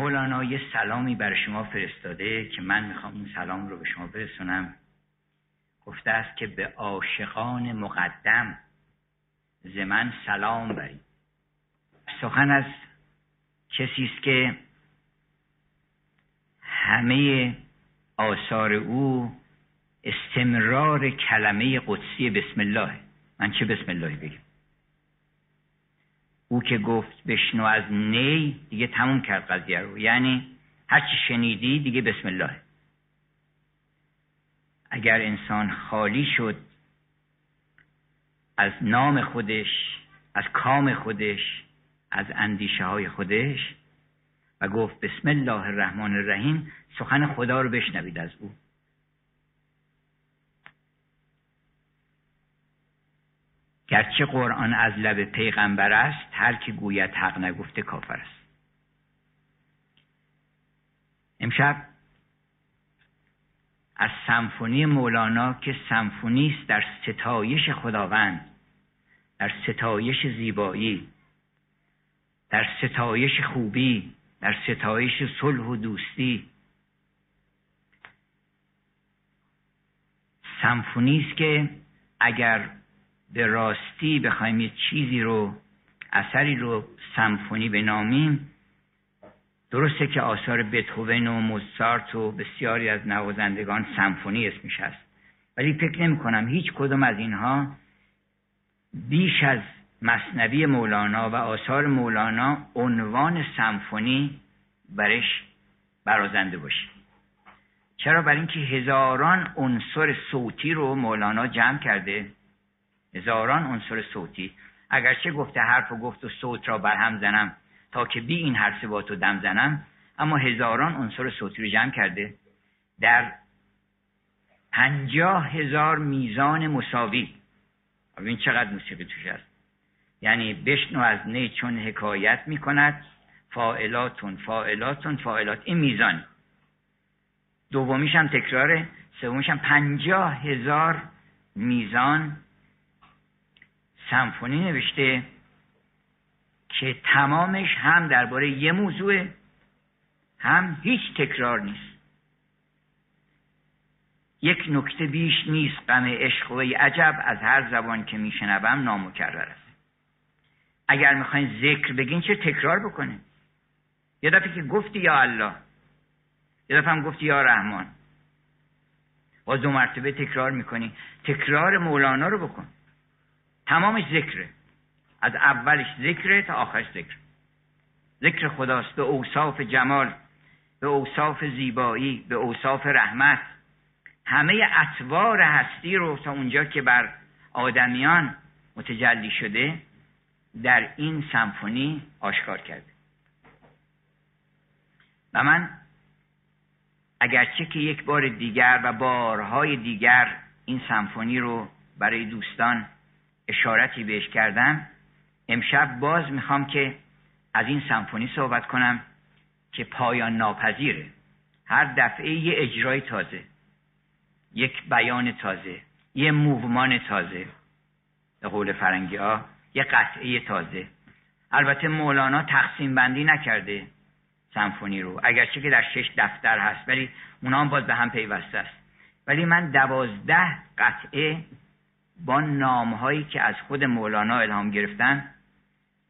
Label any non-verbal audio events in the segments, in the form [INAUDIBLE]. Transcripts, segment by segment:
مولانا یه سلامی برای شما فرستاده که من می‌خوام اون سلام رو به شما برسونم. گفته است که به عاشقان مقدم ز سلام برید سخن از کسی است که همه آثار او استمرار کلمه قدسی بسم الله. من چه بسم الله بگم؟ او که گفت بشنو از نی دیگه تموم کرد قضیه رو. یعنی هرچی شنیدی دیگه بسم الله. اگر انسان خالی شد از نام خودش از کام خودش از اندیشه های خودش و گفت بسم الله الرحمن الرحیم سخن خدا رو بشنوید از او. گرچه قرآن از لب پیغمبر است هر کی گوید حق نگفته کافر است. امشب از سمفونی مولانا که سمفونی است در ستایش خداوند در ستایش زیبایی در ستایش خوبی در ستایش صلح و دوستی. سمفونی است که اگر به راستی بخوایم یه چیزی رو اثری رو سمفونی بنامیم. درسته که آثار بتهوون و موزارت و بسیاری از نوازندگان سمفونی اسمش هست. ولی فکر نمی کنم هیچ کدوم از اینها بیش از مصنوی مولانا و آثار مولانا عنوان سمفونی برش برازنده باشه. چرا؟ برای اینکه هزاران عنصر صوتی رو مولانا جمع کرده. هزاران عنصر صوتی. اگرچه گفته حرف و گفت و صوت را بر هم زنم تا که بی این هر سبات و دم زنم اما هزاران عنصر صوتی رو جمع کرده. در پنجاه هزار میزان مساوی. این چقدر موسیقی توش هست؟ یعنی بشنو از نی چون حکایت می‌کند فائلاتون فائلاتون فائلات این میزان. دومیش هم تکراره سومیش هم پنجاه هزار میزان سمفونی نوشته که تمامش هم درباره یه موضوع هم هیچ تکرار نیست. یک نکته بیش نیست غم عشق و عجب از هر زبان که میشنوم نامکرر است. اگر می‌خواین ذکر بگین چه تکرار بکنین یه دفعه که گفتی یا الله یه دفعه هم گفتی یا رحمان. باز دو مرتبه تکرار می‌کنی. تکرار مولانا رو بکن. تمامش ذکره. از اولش ذکره تا آخرش ذکر. ذکر خداست به اوصاف جمال به اوصاف زیبایی به اوصاف رحمت. همه اطوار هستی رو تا اونجا که بر آدمیان متجلی شده در این سمفونی آشکار کرده. و من اگرچه که یک بار دیگر و بارهای دیگر این سمفونی رو برای دوستان اشارتی بهش کردم. امشب باز می‌خوام که از این سمفونی صحبت کنم که پایان ناپذیره. هر دفعه یه اجرای تازه یک بیان تازه یه موومان تازه. به قول فرنگی ها یه قطعه تازه. البته مولانا تقسیم بندی نکرده سمفونی رو. اگرچه که در شش دفتر هست ولی اونا هم باز به هم پیوسته است. ولی من دوازده قطعه با نام هایی که از خود مولانا الهام گرفتن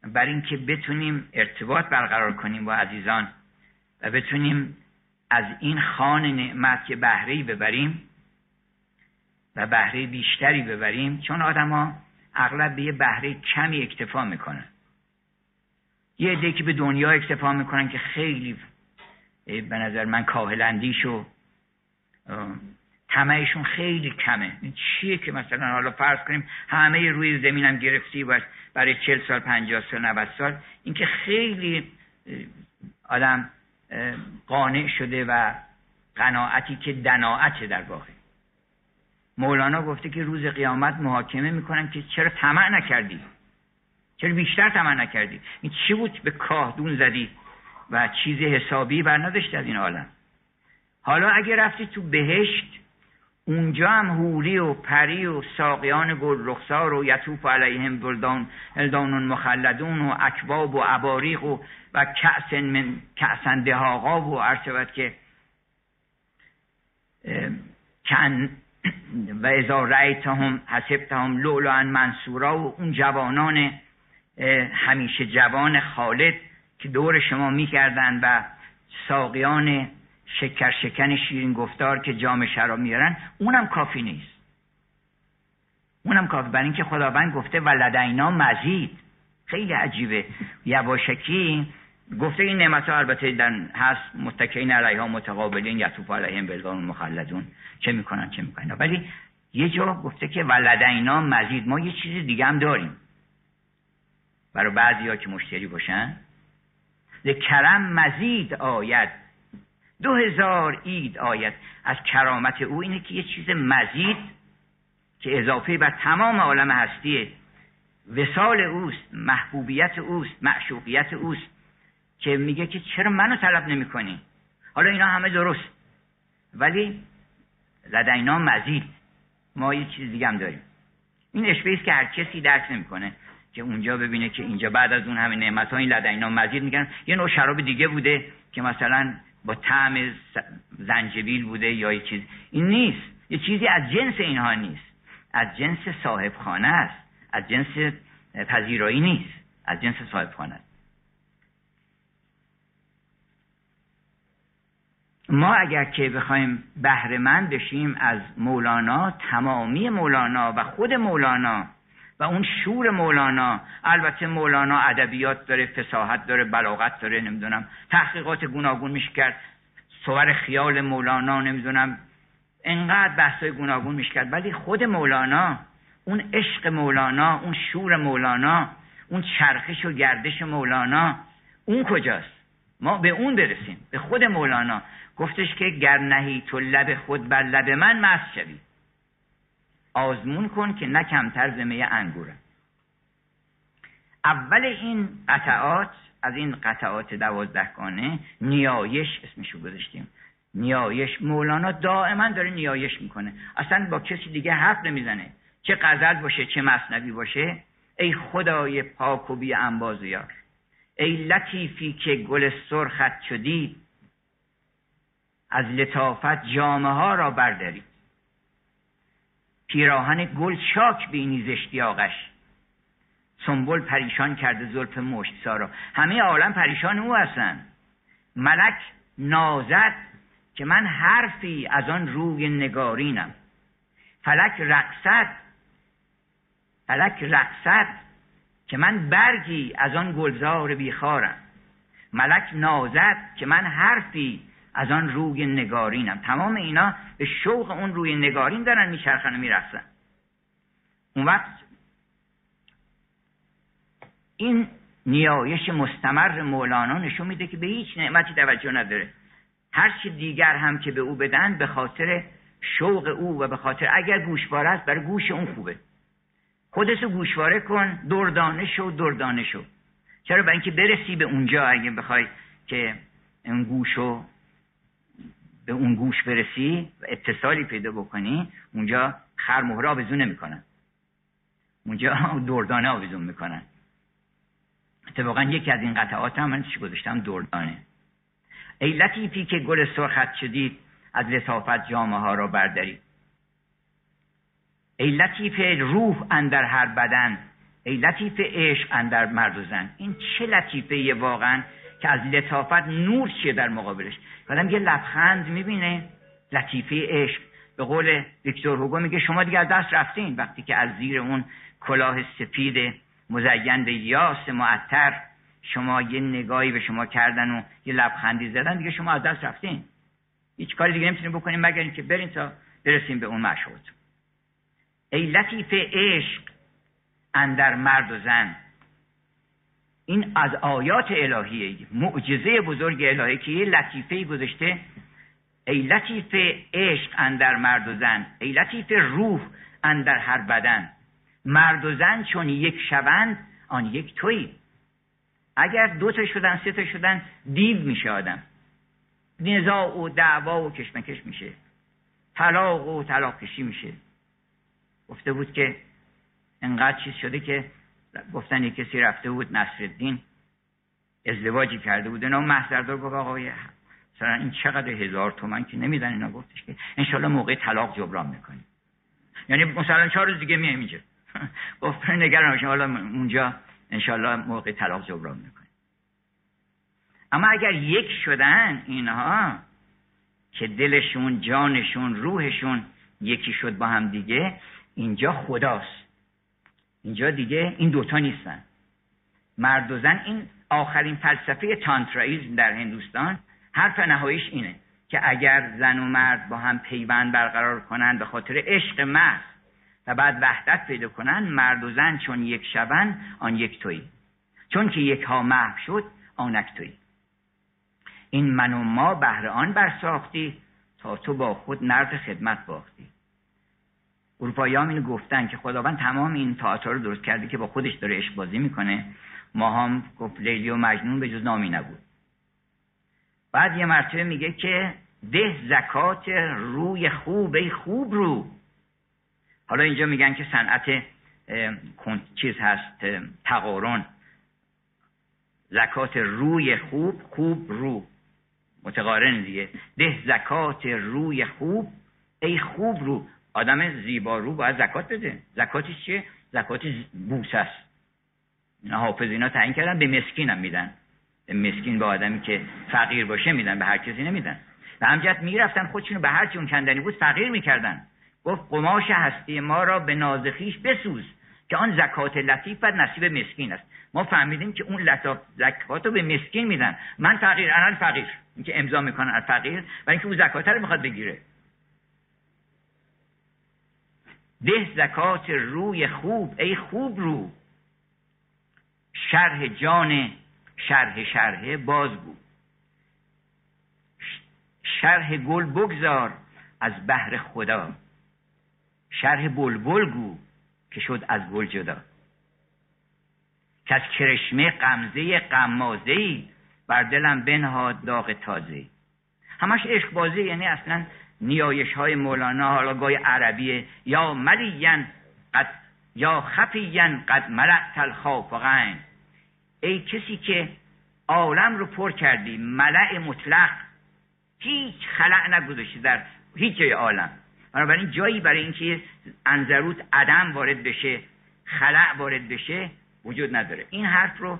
بر اینکه بتونیم ارتباط برقرار کنیم با عزیزان و بتونیم از این خان نعمت که بهره ببریم و بهره بیشتری ببریم چون آدما اغلب به یه بهره کمی اکتفا می‌کنن. یه عده که به دنیا اکتفا می‌کنن که خیلی به نظر من کاهلندیش و طمعشون خیلی کمه. این چیه که مثلا حالا فرض کنیم همه روی زمینم گرفتی باش برای چل سال پنجاه سال 90 سال اینکه خیلی آدم قانع شده و قناعتی که دناعته در واقع مولانا گفته که روز قیامت محاکمه می‌کنن که چرا طمع نکردی؟ چرا بیشتر طمع نکردی؟ این چی بود؟ به کاهدون زدی و چیز حسابی بر نداشتی از این عالم. حالا اگه رفتی تو بهشت اونجا هم هوری و پری و ساقیان گل رخسار و یطوف علیهم بلدان الدان مخلدون و اکباب و عباریق و و کأس من کأسن دهاقا و عرشبت که کن و ازا رأیتهم حسبتهم لولان منصورا و اون جوانان همیشه جوان خالد که دور شما می‌کردن و ساقیان شکر شکن شیرین گفتار که جام شراب میارن اونم کافی نیست. اونم کافی برای اینکه خداوند گفته ولدینا مزید. خیلی عجیبه. یواشکی گفته این نعمت ها البته در هست متکین علیها متقابلین یطوف علیهم بلدان مخلدون چه می‌کنن چه می‌کنن؟ ولی یه جا گفته که ولدینا مزید. ما یه چیز دیگه هم داریم. برای بعضی ها که مشتری باشن. کرم مزید آید. دو هزار اید آید. از کرامت او اینه که یه چیز مزید که اضافه بر تمام عالم هستیه. وسال اوست محبوبیت اوست معشوقیت اوست که میگه که چرا منو طلب نمی کنی حالا اینا همه درست. ولی لدینا مزید. ما یه چیز دیگه هم داریم. این اشبه است که هر کسی درک نمی‌کنه که اونجا ببینه که اینجا بعد از اون همه نعمت ها این لدینا مزید میگن. یه نوع شراب دیگه بوده که مثلا با طعم زنجبیل بوده یا یه چیز. این نیست. یه چیزی از جنس اینها نیست. از جنس صاحب خانه است. از جنس پذیرایی نیست. از جنس صاحب خانه است. ما اگر که بخوایم بهرهمند بشیم از مولانا تمامی مولانا و خود مولانا و اون شور مولانا البته مولانا ادبیات داره فساحت داره بلاغت داره نمی‌دونم تحقیقات گوناگون میشه کرد صور خیال مولانا نمی‌دونم انقدر بحثای گوناگون میشه کرد. ولی خود مولانا اون عشق مولانا اون شور مولانا اون چرخش و گردش مولانا اون کجاست؟ ما به اون برسیم به خود مولانا. گفتش که گر نهی تو لب خود بر لب من مست شوی. آزمون کن که نه کمتر زمه انگوره. اول این قطعات از این قطعات دوازدهگانه نیایش اسمشو گذاشتیم. نیایش مولانا دائما داره نیایش می‌کنه. اصلا با کسی دیگه حرف نمی‌زنه. چه غزل باشه چه مصنوی باشه. ای خدای پاک و بی انبازیار ای لطیفی که گل سرخت شدی. از لطافت جامعه ها را بردارید پیراهن گل چاک بینی زشتیاقش سنبل پریشان کرده زلف مشت سارا. همه عالم پریشان او هستن. ملک نازد که من حرفی از آن روی نگارینم. فلک رقصد فلک رقصد که من برگی از آن گلزار بیخارم. ملک نازد که من حرفی از آن روی نگارینم. تمام اینا به شوق اون روی نگارین دارن میچرخن و میرخصن اون وقت این نیایش مستمر مولانا نشون میده که به هیچ نعمتی توجه نداره. هر چی دیگر هم که به او بدن به خاطر شوق او و به خاطر اگر گوشواره است برای گوش اون خوبه. خودتو گوشواره کن دردانه شو دردانه شو. چرا؟ برای اینکه برسی به اونجا اگه بخوای که اون گوشو به اون گوش برسی و اتصالی پیدا بکنی اونجا خر مهره آویزون نمی‌کنن. اونجا دردانه آویزون می‌کنن. اتفاقا یکی از این قطعات هم من چی گذاشتم؟ دردانه. ای لطیفی که گل سرخت شدید از لطافت جامعه ها را بردارید ای لطیف روح اندر هر بدن ای لطیف عشق اندر مرد و زن. این چه لطیفه واقعا؟ که از لطافت نور چیه در مقابلش؟ آدم یه لبخند می‌بینه لطیفه عشق. به قول ویکتور هوگو میگه شما دیگه از دست رفتین. وقتی که از زیر اون کلاه سپید مزین به یاس معطر شما یه نگاهی به شما کردن و یه لبخندی زدن دیگه شما از دست رفتین. هیچ کاری دیگه نمی‌تونیم بکنیم مگر اینکه برین تا برسیم به اون مشهود. ای لطیف عشق اندر مرد و زن. این از آیات الهیه معجزه بزرگ الهی که یه لطیفه گذاشته. ای لطیف عشق اندر مرد و زن ای لطیف روح اندر هر بدن. مرد و زن چون یک شوند آن یک توی. اگر دو تا شدن سه تا شدن دیو میشه آدم. نزاع و دعوا و کشمکش میشه. طلاق و طلاق کشی میشه. گفته بود که انقدر چیز شده که گفتن یک کسی رفته بود نصرالدین ازدواجی کرده بود. اینا محضردار گفت آقای مثلا این چقدر هزار تومن که نمیدن اینا گفتش که انشالله موقع طلاق جبران می‌کنیم. یعنی مثلا چهار روز دیگه میایم اینجا. [LAUGHS] گفت نگران باشین حالا اونجا انشالله موقع طلاق جبران می‌کنیم. اما اگر یک شدن اینها که دلشون جانشون روحشون یکی شد با هم دیگه اینجا خداست. اینجا دیگه این دوتا نیستن. مرد و زن این آخرین فلسفه تانترائیزم در هندوستان حرف نهاییش اینه که اگر زن و مرد با هم پیوند برقرار کنند به خاطر عشق محض و بعد وحدت پیدا کنند مرد و زن چون یک شبن آن یک تویی چون که یک ها محو شد آنک تویی این من و ما بهر آن برساختی تا تو با خود نرد خدمت باختی. اروپایی هم اینو گفتن که خداوند تمام این تئاتر رو درست کرده که با خودش داره عشق بازی می‌کنه. ما هم گفت لیلی و مجنون به جز نامی نبود. بعد یه مرتبه میگه که ده زکات روی خوب ای خوب رو. حالا اینجا میگن که صنعت چیز هست تقارن. زکات روی خوب خوب رو. متقارن دیگه. ده زکات روی خوب ای خوب رو. آدم زیبا رو باید زکات بده. زکاتش چیه؟ زکات بوس است. اینا حافظ اینا تعیین کردن به مسکین هم میدن. به مسکین به آدمی که فقیر باشه میدن به هر کسی نمیدن. و همجت می‌رفتن خودشونو به هر چون کندنی بود فقیر می‌کردن. گفت قماش هستی ما را به نازخیش بسوز که آن زکات لطیف و نصیب مسکین است. ما فهمیدیم که اون لطاف زکات رو به مسکین میدن. من فقیر انا فقیر اینکه امضا می‌کنن از فقیر و اینکه اون زکات رو می‌خواد بگیره. ده زکات روی خوب ای خوب رو. شرح جان شرح شرح باز بود شرح گل بگذار از بحر خدا. شرح بلبل گو که شد از گل جدا. که از کرشمه قمزه قمازه ای بر دلم بنهاد داغ تازه. همش عشق بازی یعنی اصلا نیایش های مولانا حالا گای عربیه. یا ملیین قد یا خفیین قد ملعت الخافقین ای کسی که عالم رو پر کردی ملع مطلق هیچ خلع نگذاشتی در هیچ جای عالم. بنابراین جایی برای اینکه انزروت عدم وارد بشه خلع وارد بشه وجود نداره. این حرف رو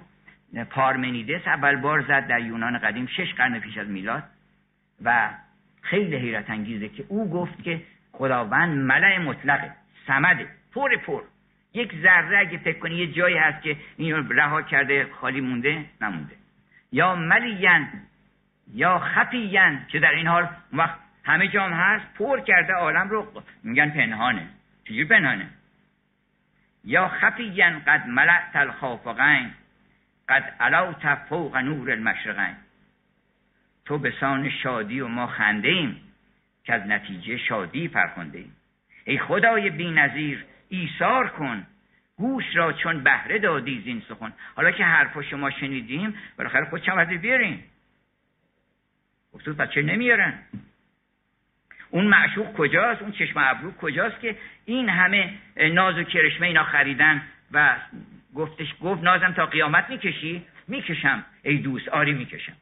پارمنیدس اول بار زد در یونان قدیم شش قرن پیش از میلاد و خیلی حیرت انگیزه که او گفت که خداوند ملع مطلقه سمده پر پر. یک ذره اگه فکر کنی یه جایی هست که این رها کرده خالی مونده نمونده. یا ملین یا خفیین که در این حال وقت همه جام هست پر کرده عالم رو میگن پنهانه. چجور پنهانه؟ یا خفیین قد ملعت الخافقین قد علاوت فوق نور المشرقین. تو به سان شادی و ما خنده ایم که از نتیجه شادی فرخنده ایم. ای خدای بی نظیر ایثار کن. گوش را چون بهره دادی زین سخن. حالا که حرف شما شنیدیم بالاخره خود چند بیارین؟ گفتود پس چه نمیارن؟ اون معشوق کجاست؟ اون چشم ابرو کجاست که این همه ناز و کرشمه اینا خریدن و گفتش گفت نازم تا قیامت می‌کشی؟ می‌کشم. ای دوست آری می‌کشم.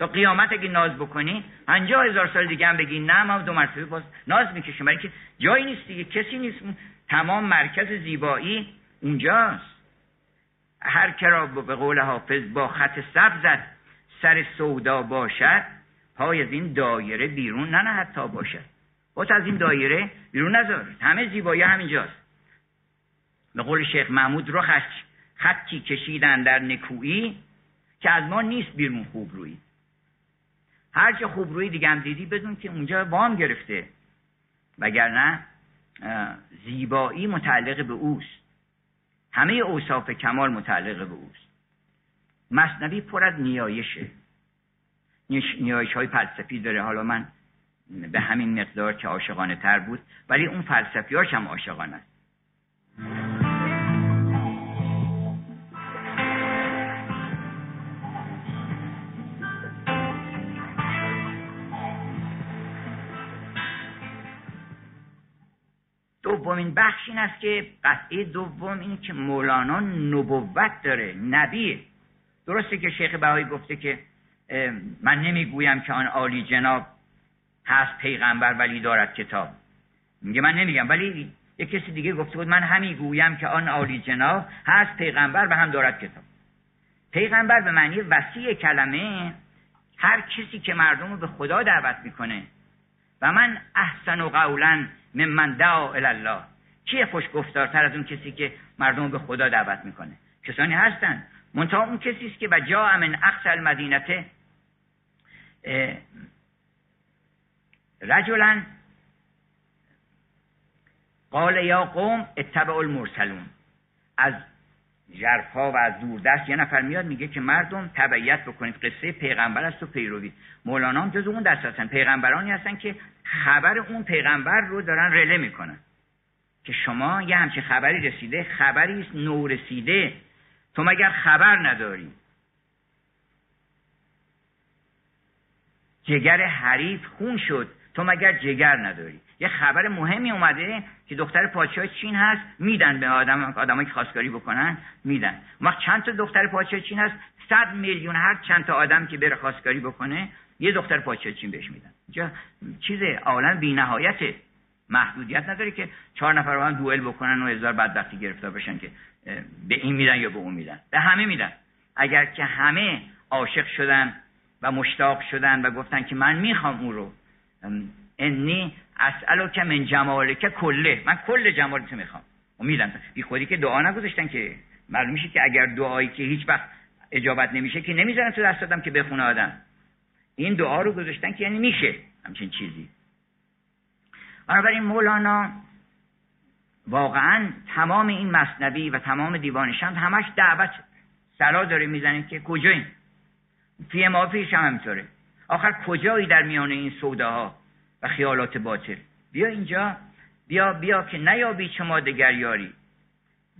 تا قیامت اگه ناز بکنی پنجاه هزار سال دیگه هم بگی نه ما دو مرتبه باز ناز می‌کشیم برای که جایی نیست دیگه کسی نیست. تمام مرکز زیبایی اونجاست. هر کرا به قول حافظ با خط سبزت سر سودا باشد پای از این دایره بیرون نه حتی باشد. باید از این دایره بیرون نذار. همه زیبایی همینجاست. به قول شیخ محمود رو خطی کشیدن در نکویی که از ما نیست بیرون خوب روی. هر چه خوب روی دیگه هم دیدی بدون که اونجا وام گرفته. وگرنه زیبایی متعلق به اوست. همه اوصاف کمال متعلق به اوست. مصنوی پر از نیایشه. نیایش های فلسفی داره. حالا من به همین مقدار که عاشقانه تر بود ولی اون فلسفیاش هم عاشقانه است. دومین بخش این است که قطعه دوم اینه که مولانا نبوت داره نبیه. درسته که شیخ بهایی گفته که من نمی‌گویم که آن عالی جناب هست پیغمبر ولی دارد کتاب. میگه من نمیگم ولی یه کسی دیگه گفته بود من همی گویم که آن عالی جناب هست پیغمبر و هم دارد کتاب. پیغمبر به معنی وسیع کلمه هر کسی که مردم رو به خدا دعوت می‌کنه. و من احسن و قولا من دعا الله کیه خوش گفتارتر از اون کسی که مردم به خدا دعوت می‌کنه؟ کسانی هستن. منتها اون کسی است که و جا من اقصى المدینته رجلا قال یا قوم اتبع المرسلون. از جرفا و از دوردست یه نفر میاد میگه که مردم تبعیت بکنید. قصه پیغمبر است و پیروی. مولانا هم جز اون دست هستن. پیغمبرانی هستن که خبر اون پیغمبر رو دارن رله می‌کنن. که شما یه همچه خبری رسیده خبری است نو رسیده تو مگر خبر نداری؟ جگر حریف خون شد. تو مگر جگر نداری؟ یه خبر مهمی اومده که دختر پادشاه چین هست میدن به آدم آدمایی که خواستگاری بکنن میدن. وقت چند تا دختر پادشاه چین هست صد میلیون هر چند تا آدم که بره خواستگاری بکنه یه دختر پادشاه چین بهش میدن. اینجا چیز عالم نهایته محدودیت نداره که چهار نفر با هم دوئل بکنن و هزار بدبختی گرفتار بشن که به این میدن یا به اون میدن. به همه میدن. اگر که همه عاشق شدن و مشتاق شدن و گفتن که من می‌خوام اون رو انی اسالو که من جمال که کله. من کل جمال تو می‌خوام. و میدن بی خودی که دعا نگذاشتن که معلوم میشه که اگر دعایی که هیچ وقت اجابت نمیشه که نمی‌ذارن تو دست دادم که بخونه آدم. این دعا رو گذاشتن که یعنی میشه همچین چیزی. بنابراین مولانا واقعا تمام این مصنبی و تمام دیوانشان همش دعوت سلا داره می‌زنه که کجاییم؟ فی ما پیش هم همینطوره. آخر کجایی در میان این سوداها؟ و خیالات باطل. بیا اینجا بیا بیا که نیابی شما دگر یاری.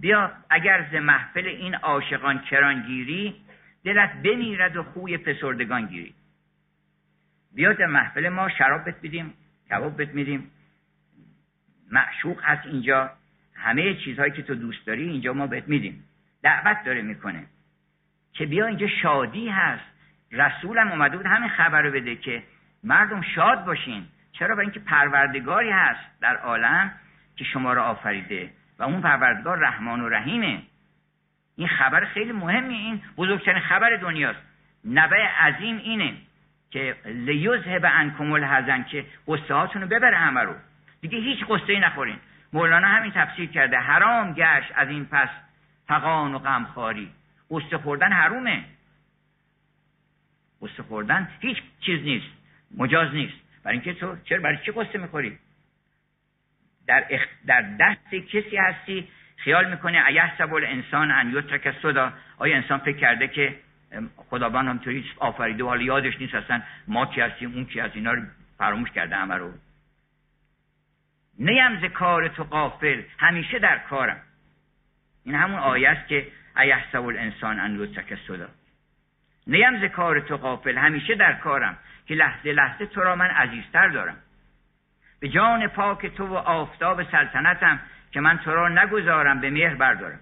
بیا اگر ز محفل این عاشقان کران گیری دلت بمیرد و خوی پسردگان گیری. بیا در محفل ما شراب بت بدیم کباب بت میدیم. معشوق هست اینجا. همه چیزهایی که تو دوست داری اینجا ما بهت میدیم. دعوت داره می‌کنه. که بیا اینجا شادی هست. رسولم اومده بود همین خبر رو بده که مردم شاد باشین. چرا؟ برای اینکه پروردگاری هست در عالم که شما را آفریده و اون پروردگار رحمان و رحیمه. این خبر خیلی مهمی این بزرگترین خبر دنیاست. نبع عظیم اینه که لیوزه به انکم الحزن که قصه هاتون رو ببره همه رو. دیگه هیچ قصه نخورین. مولانا همین تفسیر کرده حرام گشت از این پس فقان و غمخواری. قصه خوردن حرومه. قصه خوردن هیچ چیز نیست. مجاز نیست. برای اینکه تو چرا برای چی قصه می‌خوری؟ در, اخ... در دست کسی هستی خیال می‌کنه ایحسب انسان ان یترک صدا آیا انسان فکر کرده که خداوند همطوری آفریده حالا یادش نیست اصلا ما کی هستیم اون کی هست؟ اینا رو فراموش کرده همه رو. نیم ز کار تو قافل همیشه در کارم. این همون آیه است که ایحسب الانسان ان یترک صدا نیم ز کار تو قافل همیشه در کارم. که لحظه لحظه تو را من عزیزتر دارم. به جان پاک تو و آفتاب سلطنتم که من تو را نگذارم به مهر بردارم.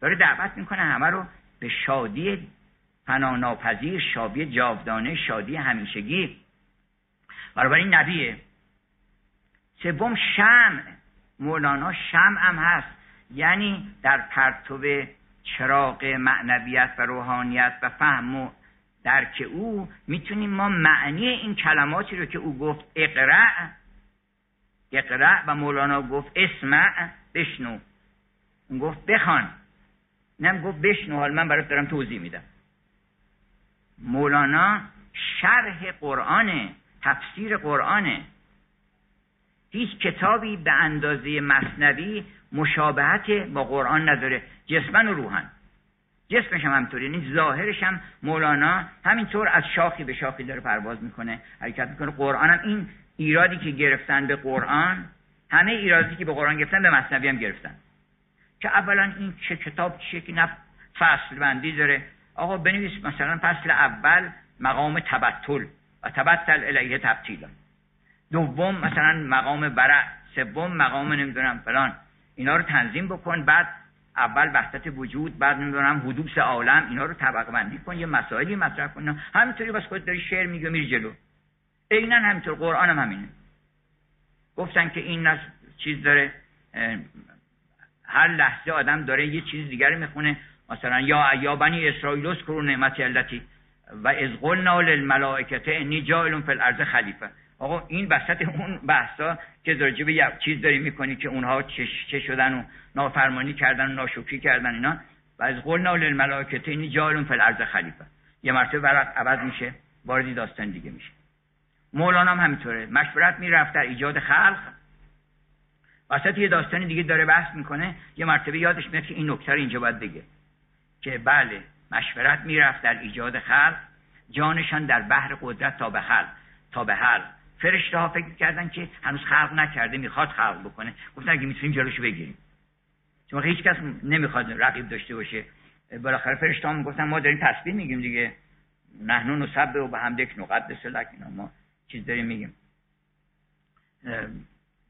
داره دعوت می‌کنه همه رو به شادی فناناپذیر شادی جاودانه شادی همیشگی. این نبیه سوم شمع. مولانا شمع هم هست. یعنی در پرتو چراغ معنویت و روحانیت و فهم و درک او می‌تونیم ما معنی این کلماتی رو که او گفت اقرع اقرع و مولانا گفت اسمع بشنو. اون گفت بخوان. نم گفت بشنو. حال من برات دارم توضیح میدم. مولانا شرح قرآنه تفسیر قرآنه هیچ کتابی به اندازه مصنوی مشابهت با قرآن نداره. جسمن و روحن. جسمش هم همطوری یعنی ظاهرش هم مولانا همینطور از شاخی به شاخی داره پرواز می‌کنه حرکت می‌کنه. قرآن هم این ایرادی که گرفتن به قرآن همه ایرادی که به قرآن گرفتن به مصنوی هم گرفتن. که اولا این چه کتاب چیه که نف فصل بندی داره. آقا بنویس مثلا فصل اول مقام تبتل و تبتل الیه تبتیلا. دوم مثلا مقام برع سوم مقام نمی‌دونم فلان. اینا رو تنظیم بکن. بعد اول وحدت وجود بعد نمی‌دونم حدوث عالم اینا رو طبقه بندی کن یه مسائلی مطرح کن همینطوری واسه خود داری شعر میگه میری جلو. عینا همینطور قرآن هم همینه. گفتن که این نس چیز داره هر لحظه آدم داره یه چیز دیگری می‌خونه. مثلا یا یا بنی اسرائیل اذکروا نعمت التي و از قلنا للملائکه انی جاعل فی الارض خلیفه آقا این وسط اون بحثا که راجع به چیز داری می‌کنی که اونها چه, چه شدن و نافرمانی کردن و ناشکری کردن اینا و از قلنا للملائکه انی جاعل فی الارض خلیفه. یه مرتبه برق عوض میشه وارد داستان دیگه میشه. مولانا هم همینطوره. مشورت می‌رفت در ایجاد خلق. وسط یه داستان دیگه داره بحث می‌کنه. یه مرتبه یادش میاد که این نکته اینجا باید بگه. که بله مشورت می‌رفت در ایجاد خلق. جانشان در بحر قدرت تا به حل تا به حل. فرشته ها فکر کردن که هنوز خلق نکرده می‌خواد خلق بکنه. گفتن اگه می‌تونیم جلوشو بگیریم. چون هیچ کس نمی‌خواد رقیب داشته باشه. بالاخره فرشته ها گفتن ما داریم تسبیح میگیم دیگه. نحنون و سبه و به هم دک نقدس لک اینا ما چیز داریم میگیم.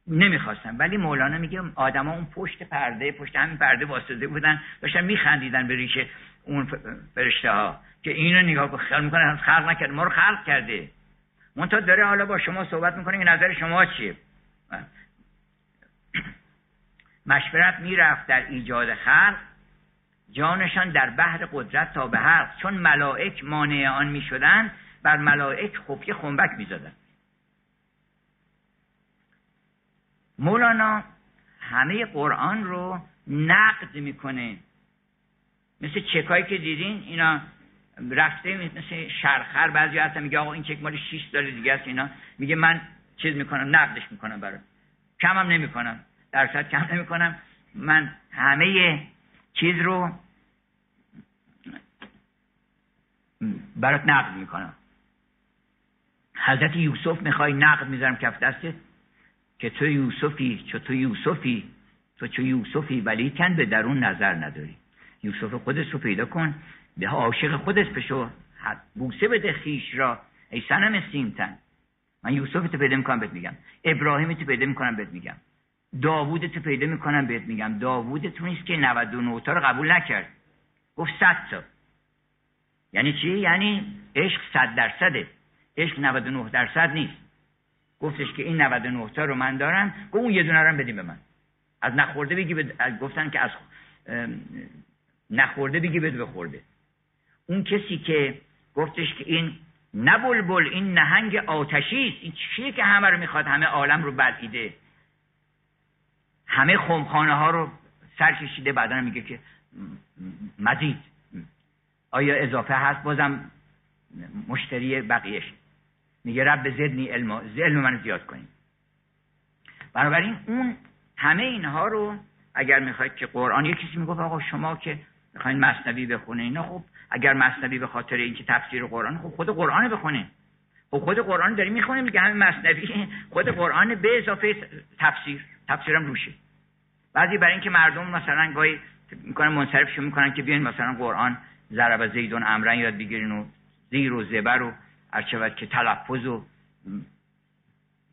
نمی‌خواستن. ولی مولانا میگه آدما اون پشت پرده پشت همین پرده واسطه بودن. داشتن میخندیدن به ریشه اون فرشته ها. که اینو نگاه کن خیال می‌کنه خلق نکرده. ما رو خلق کرده. منتها داره حالا با شما صحبت می‌کنه که نظر شما چیه؟ [CLEARS THROAT] مشورت می‌رفت در ایجاد خلق جانشان در بحر قدرت تا به حق. چون ملائک مانع آن می‌شدند بر ملائک خفیه خنبک می‌زدند. مولانا همه قرآن رو نقد می‌کنه. مثل چکایی که دیدین اینا رفته مثل شرخر بعضی هستن میگه آقا این چک مال 6 سال دیگه است اینا. میگه من چیز می‌کنم نقدش می‌کنم برات. کم هم نمی‌کنم درصد کم نمی‌کنم. من همه چیز رو برات نقد می‌کنم. حضرت یوسف می‌خوای نقد می‌ذارم کف دستت که تو یوسفی چو تو یوسفی تو چو یوسفی ولی کن به درون نظر نداری. یوسف خودت رو پیدا کن. به عاشق خودت بشو. بوسه بده خیش را. ای سنم سیمتن من یوسف تو پیدا می‌کنم بهت میگم. ابراهیم تو پیدا می‌کنم بهت میگم. داوود تو پیدا می‌کنم بهت میگم. داوود تو نیست که 99 تا رو قبول نکرد. گفت 100 تا. یعنی چی؟ یعنی عشق 100 درصده. عشق 99 درصد نیست. گفتش که این 99 تا رو من دارم. گفت اون یه دونه رو بدیم به من. از نخورده بگی بد... گفتن که از نخورده بگی بده بخورده. اون کسی که گفتش که این نه بلبل این نهنگ آتشی است. این چیه که همه رو می‌خواد؟ همه عالم رو بلعیده همه خمخانه ها رو سر کشیده. بعدا میگه که مزید. آیا اضافه هست؟ بازم مشتری بقیهش. میگه رب زدنی علم علم من زیاد کنیم بنابراین اون همه اینها رو اگر می‌خواید که قرآن یه کسی می‌گفت آقا شما که می‌خواین مصنوی بخونه اینا خب اگر مصنوی به خاطر اینکه تفسیر قرآن خب خود قرآن بخونه. خب خود قرآن داری می‌خونه میگه همین مصنوی خود قرآن به اضافه تفسیر. تفسیرم روشه. بعضی برای اینکه مردم مثلا گاهی می‌کنن منصرفشون می‌کنن که بیاین مثلا قرآن ضرب زیدون امرن یاد بگیرین و زیر و زبر و هرچود که تلفظ و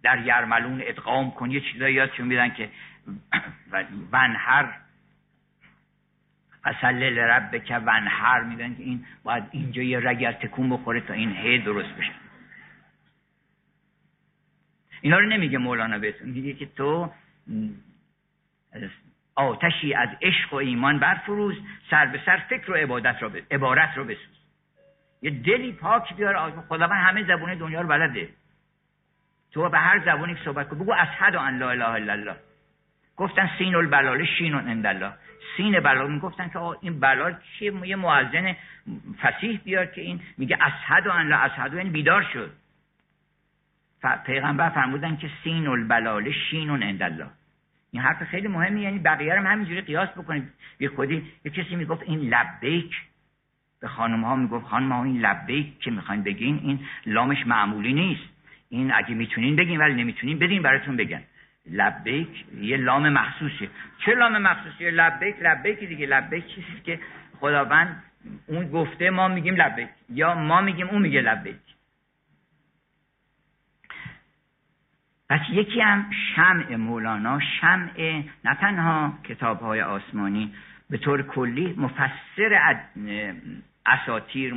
در یرملون ادغام کن. یه چیزایی یادشون میدن که [CLEARS THROAT] ونهر فصل رب که ونهر میدن که این باید اینجا یه رگی تکون بخوره تا این هی درست بشه. اینا رو نمیگه مولانا بهتون میگه که تو آتشی از عشق و ایمان برفروز سر به سر فکر و عبادت رو عبارت رو بسوز. یه دلی پاک بیار خداوند همه زبون دنیا رو بلده. تو به هر زبونی که صحبت کن بگو اشهد ان لا اله الا الله. گفتن سین البلال شین عند الله. سین بلال می‌گفتن که این بلال چیه؟ یه معزن فسیح بیار که این میگه اشهد ان لا اشهد یعنی بیدار شد. پیغمبر فرمودن که سین البلال شین عند الله. این حرف خیلی مهمی یعنی بقیه هم همینجوری قیاس بکنید. یه خودی یه کسی می‌گفت این لبیک. به خانم ها می‌گفت خانم ها این لبیک که می‌خواین بگین این لامش معمولی نیست. این اگه می‌تونین بگین ولی نمی‌تونین بدین براتون بگن. لبیک یه لام مخصوصیه چه لام مخصوصیه لبیک لبیک دیگه. لبیک چیزی که خداوند اون گفته ما میگیم لبیک یا ما میگیم اون میگه لبیک. پس یکی هم شمع مولانا شمع نه تنها کتاب های آسمانی به طور کلی مفسر اساتیر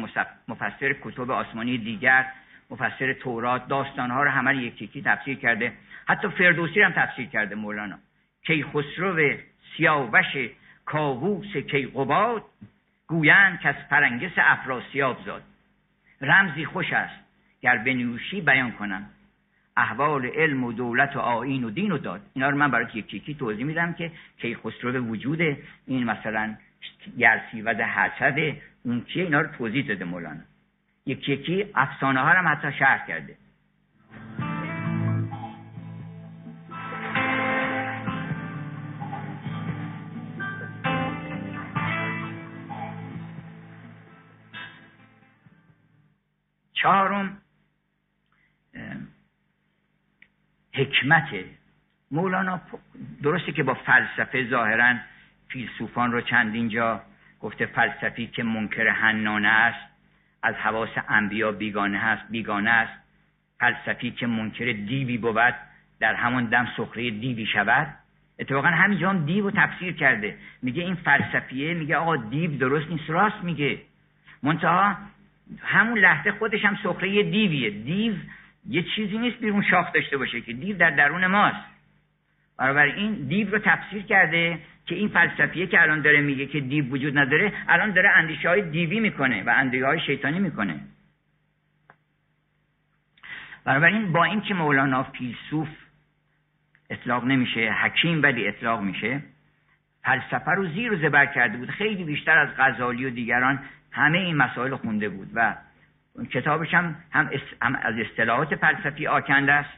مفسر کتب آسمانی دیگر مفسر تورات داستانها رو همه یکی یکی تفسیر کرده. حتی فردوسی هم تفسیر کرده مولانا. کیخسرو سیاوش کاووس کیقباد گویند که از فرنگس افراسیاب زاد. رمزی خوش است گر بنیوشی بیان کنم. احوال علم و دولت و آین و دین و داد. اینا رو من برای یکی یکی توضیح میدم که کیخسرو وجود این مثلا گرسی و حسد اون کیه اینا رو توضیح داده مولانا. یکی یکی افسانه ها هم حتی شرح کرده. چهارم حکمت مولانا درسته که با فلسفه ظاهرا فیلسوفان رو چندین جا گفته فلسفی که منکر حنانه است از حواس انبیا بیگانه هست بیگانه است. فلسفی که منکر دیوی بود در همان دم سخره دیوی شود. اتفاقا همینجا هم دیو رو تفسیر کرده. میگه این فلسفیه میگه آقا دیو درست نیست راست میگه. منتها همون لحظه خودش هم سخره دیویه. دیو یه چیزی نیست بیرون شاخ داشته باشه که دیو در درون ماست. برابر این دیو رو تفسیر کرده که این فلسفیه که الان داره میگه که دیو وجود نداره الان داره اندیشه های دیوی می‌کنه و اندیشه های شیطانی می‌کنه. بنابراین با اینکه مولانا فیلسوف اطلاق نمیشه حکیم ولی اطلاق میشه فلسفه رو زیر و زبر کرده بود. خیلی بیشتر از غزالی و دیگران همه این مسائل خونده بود و کتابش هم, هم, از اصطلاحات فلسفی آکنده است.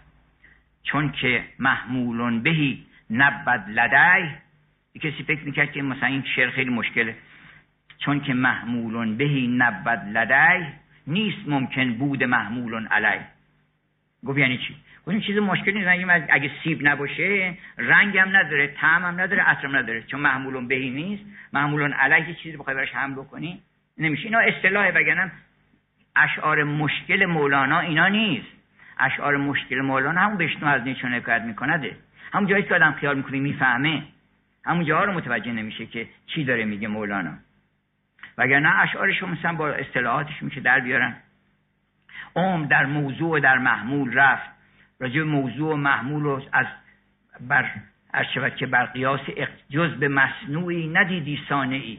چون که محمولون بهی نبد لدی کسی فکر می‌کرد که مثلا این شعر خیلی مشکله. چون که محمولون بهی نبد لدی نیست ممکن بود محمولون علی گفت یعنی چی؟ گفت چیز مشکلی نیست اگه سیب نباشه رنگ هم نداره طعم هم نداره عطرم نداره. چون محمولون بهی نیست محمولون علی چیزی بخوای براش حمل بکنی نمیشه. اینا اصطلاح بگنم اشعار مشکل مولانا اینا نیست. اشعار مشکل مولانا همون بشنو از نیچون حکایت میکنده همون جایی که آدم خیال می‌کنه می‌فهمه. همون جاها رو متوجه نمیشه که چی داره میگه مولانا. وگرنه اشعارش رو مثلا با اصطلاحاتش میشه در بیارن. اوم در موضوع و در محمول رفت. راجع موضوع و محمول رو از بر که بر قیاس جز به مصنوعی ندیدی ای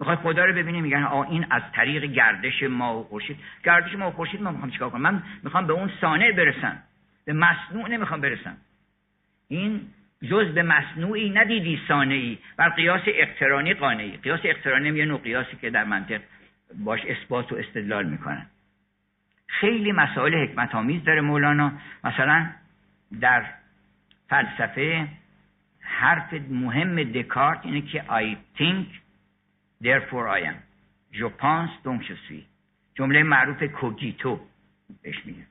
می‌خوای خدا رو ببینی میگن آ این از طریق گردش ما و خورشید. گردش ما و خورشید ما می‌خوام چیکار کنم؟ من می‌خوام به اون سانع برسم. به مصنوع نمی‌خوام برسم. این جز به مصنوعی ندیدی سانعی بر قیاس اقترانی قانعی. قیاس اقترانی یه نوع قیاسی که در منطق باش اثبات و استدلال می‌کنن. خیلی مسائل حکمت آمیز داره مولانا. مثلا در فلسفه حرف مهم دکارت اینه که I think therefore I am. Je pense donc je suis. جمله معروف کوگیتو بهش میگه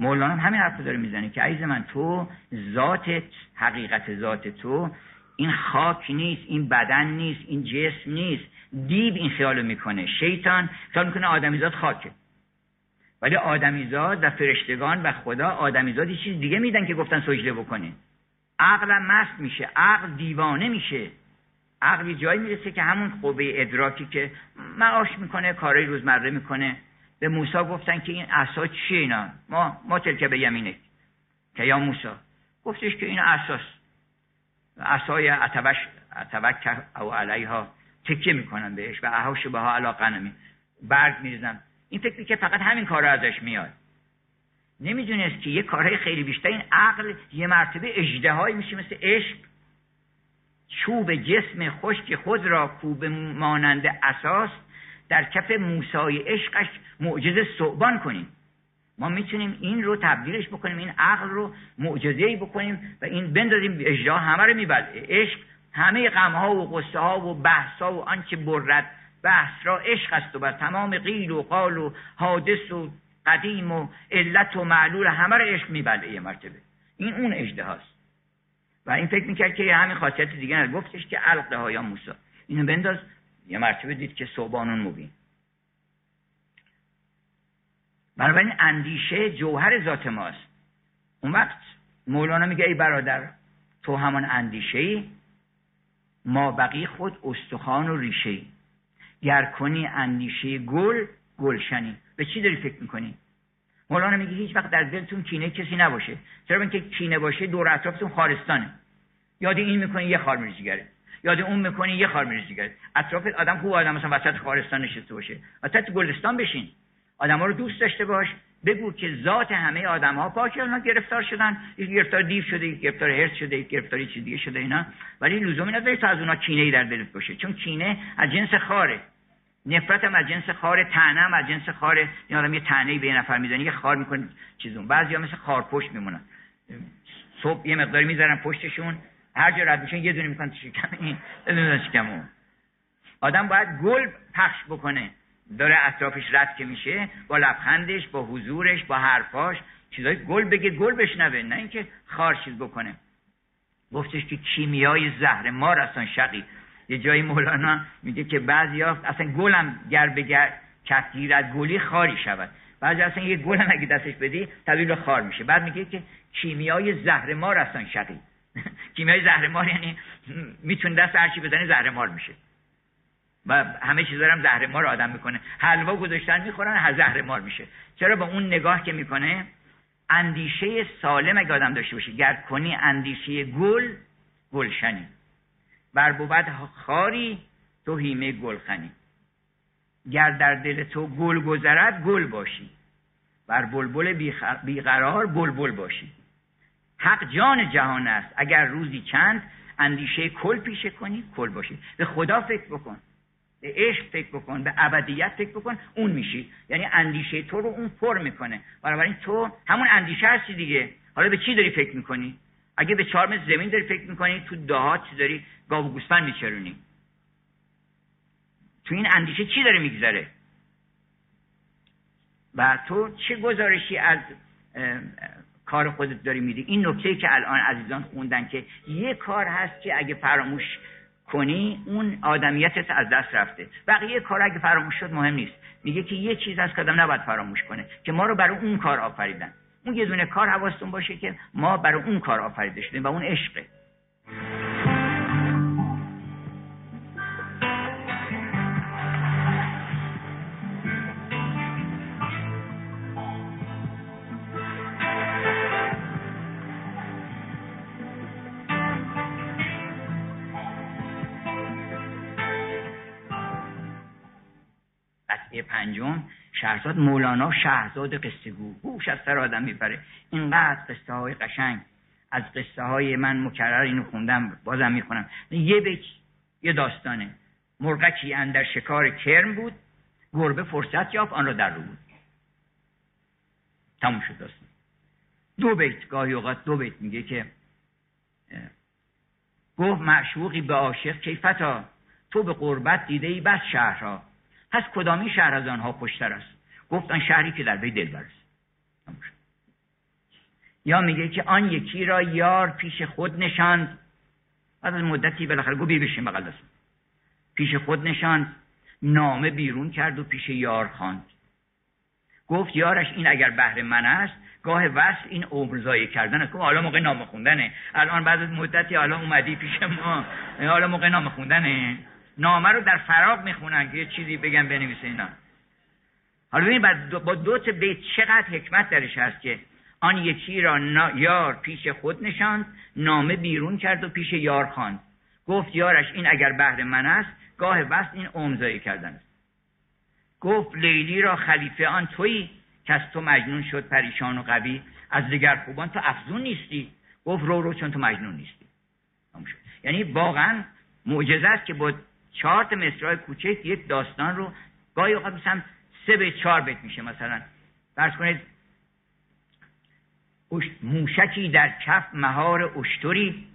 مولانا همین حرف داره می‌زنه که عیز من تو ذاتت حقیقت ذات تو این خاک نیست این بدن نیست این جسم نیست. دیو این خیالو می‌کنه. شیطان خیال می‌کنه آدمیزاد خاکه. ولی آدمیزاد و فرشتگان و خدا آدمیزاد چیز دیگه میدن که گفتن سجده بکنه عقلم مست میشه عقل دیوانه میشه. عقلی جایی می‌رسه که همون قوه ادراکی که معاش می‌کنه کارهای روزمره می‌کنه. به موسی گفتن که این عصا چیه اینا؟ ما ما تلکه به یمینه. که یا موسی؟ گفتش که این اساس عصای اتبش اتبک او علیها تکیه می‌کنن بهش و اهاش به ها علا قنمی برگ میریزن. این فکری که فقط همین کار ازش میاد. نمی‌دونست که یه کارهای خیلی بیشتر. این عقل یه مرتبه اجدهایی میشه مثل عشق. چوب جسم خشک خود را کوب مانند اساس در کف موسای عشقش معجزه صعبان کنیم. ما می‌تونیم این رو تبدیلش بکنیم این عقل رو معجزه بکنیم و این بندازیم اجرا همه رو میبلعه. عشق همه غم ها و غصه ها و بحث ها و آنچه برد بحث را عشق است و بر تمام قیل و قال و حادث و قدیم و علت و معلول همه رو عشق میبلعه یه مرتبه. این اون اجده هاست این فکر می‌کرد که همین خاصیت دیگه گفتش که علقه ها یا موسی. اینو بنداز. یه مرتبه دید که صوبانون مبین. بنابراین اندیشه جوهر ذات ماست. اون وقت مولانا میگه ای برادر تو همان اندیشه ای ما بقی خود استخوان و ریشه ای گر کنی اندیشه گل گلشنی. به چی داری فکر می‌کنی؟ مولانا میگه هیچ وقت در دلتون کینه کسی نباشه. چرا اینکه کینه باشه دور اطرافتون خارستانه. یاد این می‌کنی یه خار میریزیگره یاد اون می‌کنی یه خار میریزیگره اطراف آدم خوب آدم مثلا وسط خارستان نشسته باشه. وسط گلستان بشین. آدم رو دوست داشته باش. بگو که ذات همه آدم ها پاکه اونا گرفتار شدن. یک گرفتار دیو شده یک گرفتار هرس شده یک گرفتاری چیز دیگه شده اینا. ولی لزومی نداره تا از اونا کینه ای در دلت باشه. چون کینه از جنس خاره. نفرت هم از جنس خار تنه هم از جنس خار این آدم یه تنه به نفر می‌زنه یه خار می‌کنه چیزون. بعضیا مثل خار پشت میمونن. صبح یه مقداری می‌ذارن پشتشون. هر جا رد میشن یه دونه می‌کنن شکم این بدون شکم اون. آدم باید گل پخش بکنه. داره اطرافش رد که میشه با لبخندش با حضورش با حرفاش چیزای گل بگه گل بشنوه نه اینکه خار چیز بکنه. گفتش که کیمیای زهر ما رسان شقی. یه جایی مولانا میگه که بعضی ها اصلا گلم گر بگر کفگیر از گلی خاری شود. بعضی اصلا یه گلم اگه دستش بدی تبدیل خار میشه. بعد میگه که کیمیای زهر ما رسان شقی. [LAUGHS] کیمیای زهر مار یعنی می‌تونه دست هرچی بزنه زهر مار میشه. و همه چیز هم زهر مار آدم می‌کنه. حلوا گذاشتن می‌خورن زهر مار میشه. چرا با اون نگاه که می‌کنه اندیشه سالم اگه آدم داشته باشه. گر کنی اندیشه گل گلشنی. بر بود خاری تو هیمه گلخنی. گر در دل تو گل گذرد گل باشی. بر بلبل بیقرار بلبل باشی. حق جان جهان است. اگر روزی چند اندیشه کل پیشه کنی کل باشی. به خدا فکر بکن. به عشق فکر بکن. به ابدیت فکر بکن. اون میشی. یعنی اندیشه تو رو اون پر می‌کنه. بنابراین تو همون اندیشه هستی دیگه. حالا به چی داری فکر می‌کنی؟ اگه به چهار متر زمین داری فکر می‌کنی تو دهات چی داری؟ گاو و گوسفند میچرونی. تو این اندیشه چی داره میگذره؟ و تو چه گزارشی از کار خودت داری میدی. این نکته که الان عزیزان خوندن که یه کار هست که اگه فراموش کنی اون آدمیتت از دست رفته. بقیه کار اگه فراموش شد مهم نیست. میگه که یه چیز از کدام نباید فراموش کنه که ما رو برای اون کار آفریدن. اون یه دونه کار حواستون باشه که ما برای اون کار آفریده شدیم و اون عشقه. شهرزاد مولانا شهرزاد قصه گو هوش از سر آدم می‌بره اینقدر قصه های قشنگ. از قصه های من مکرر اینو خوندم بازم می‌خونم. یه بیت یه داستانه. مرغکی اندر شکار کرم بود. گربه فرصت یافت آن را در رو بود. تموم شد داستان. دو بیت گاهی اوقات دو بیت میگه که گفت معشوقی به عاشق کیفتا تو به قربت دیده ای بس شهرها. پس کدامی شهر از آنها خوشتر است؟ گفت آن شهری که در وی دل است. یا میگه که آن یکی را یار پیش خود نشاند. بعد از مدتی بالاخره گو بیر بشین بغل پیش خود نشاند نامه بیرون کرد و پیش یار خواند. گفت یارش این اگر بهر من است گاه وصل این عمر کردن است. حالا موقع نامه خوندنه. الان بعد از مدتی حالا اومدی پیش ما. حالا موقع نامه خوندنه. نامه رو در فراغ می‌خونن که یه چیزی بگن بنویسه اینا. حالا ببینید با دو تا بیت چقدر حکمت درش هست که آن یکی را یار پیش خود نشاند نامه بیرون کرد و پیش یار خواند. گفت یارش این اگر بهر من است گاه بست این امضایی کردن است. گفت لیلی را خلیفه آن تویی که از تو مجنون شد پریشان و قوی. از دیگر خوبان تو افزون نیستی. گفت رو رو چون تو مجنون نیستی. یعنی واقعا معجزه است که با چهار تا مصرع کوچک یک داستان رو گاهی اوقات مثلا سه به چهار بیت میشه مثلا. فرض کنید موشکی در کف مهار اشتری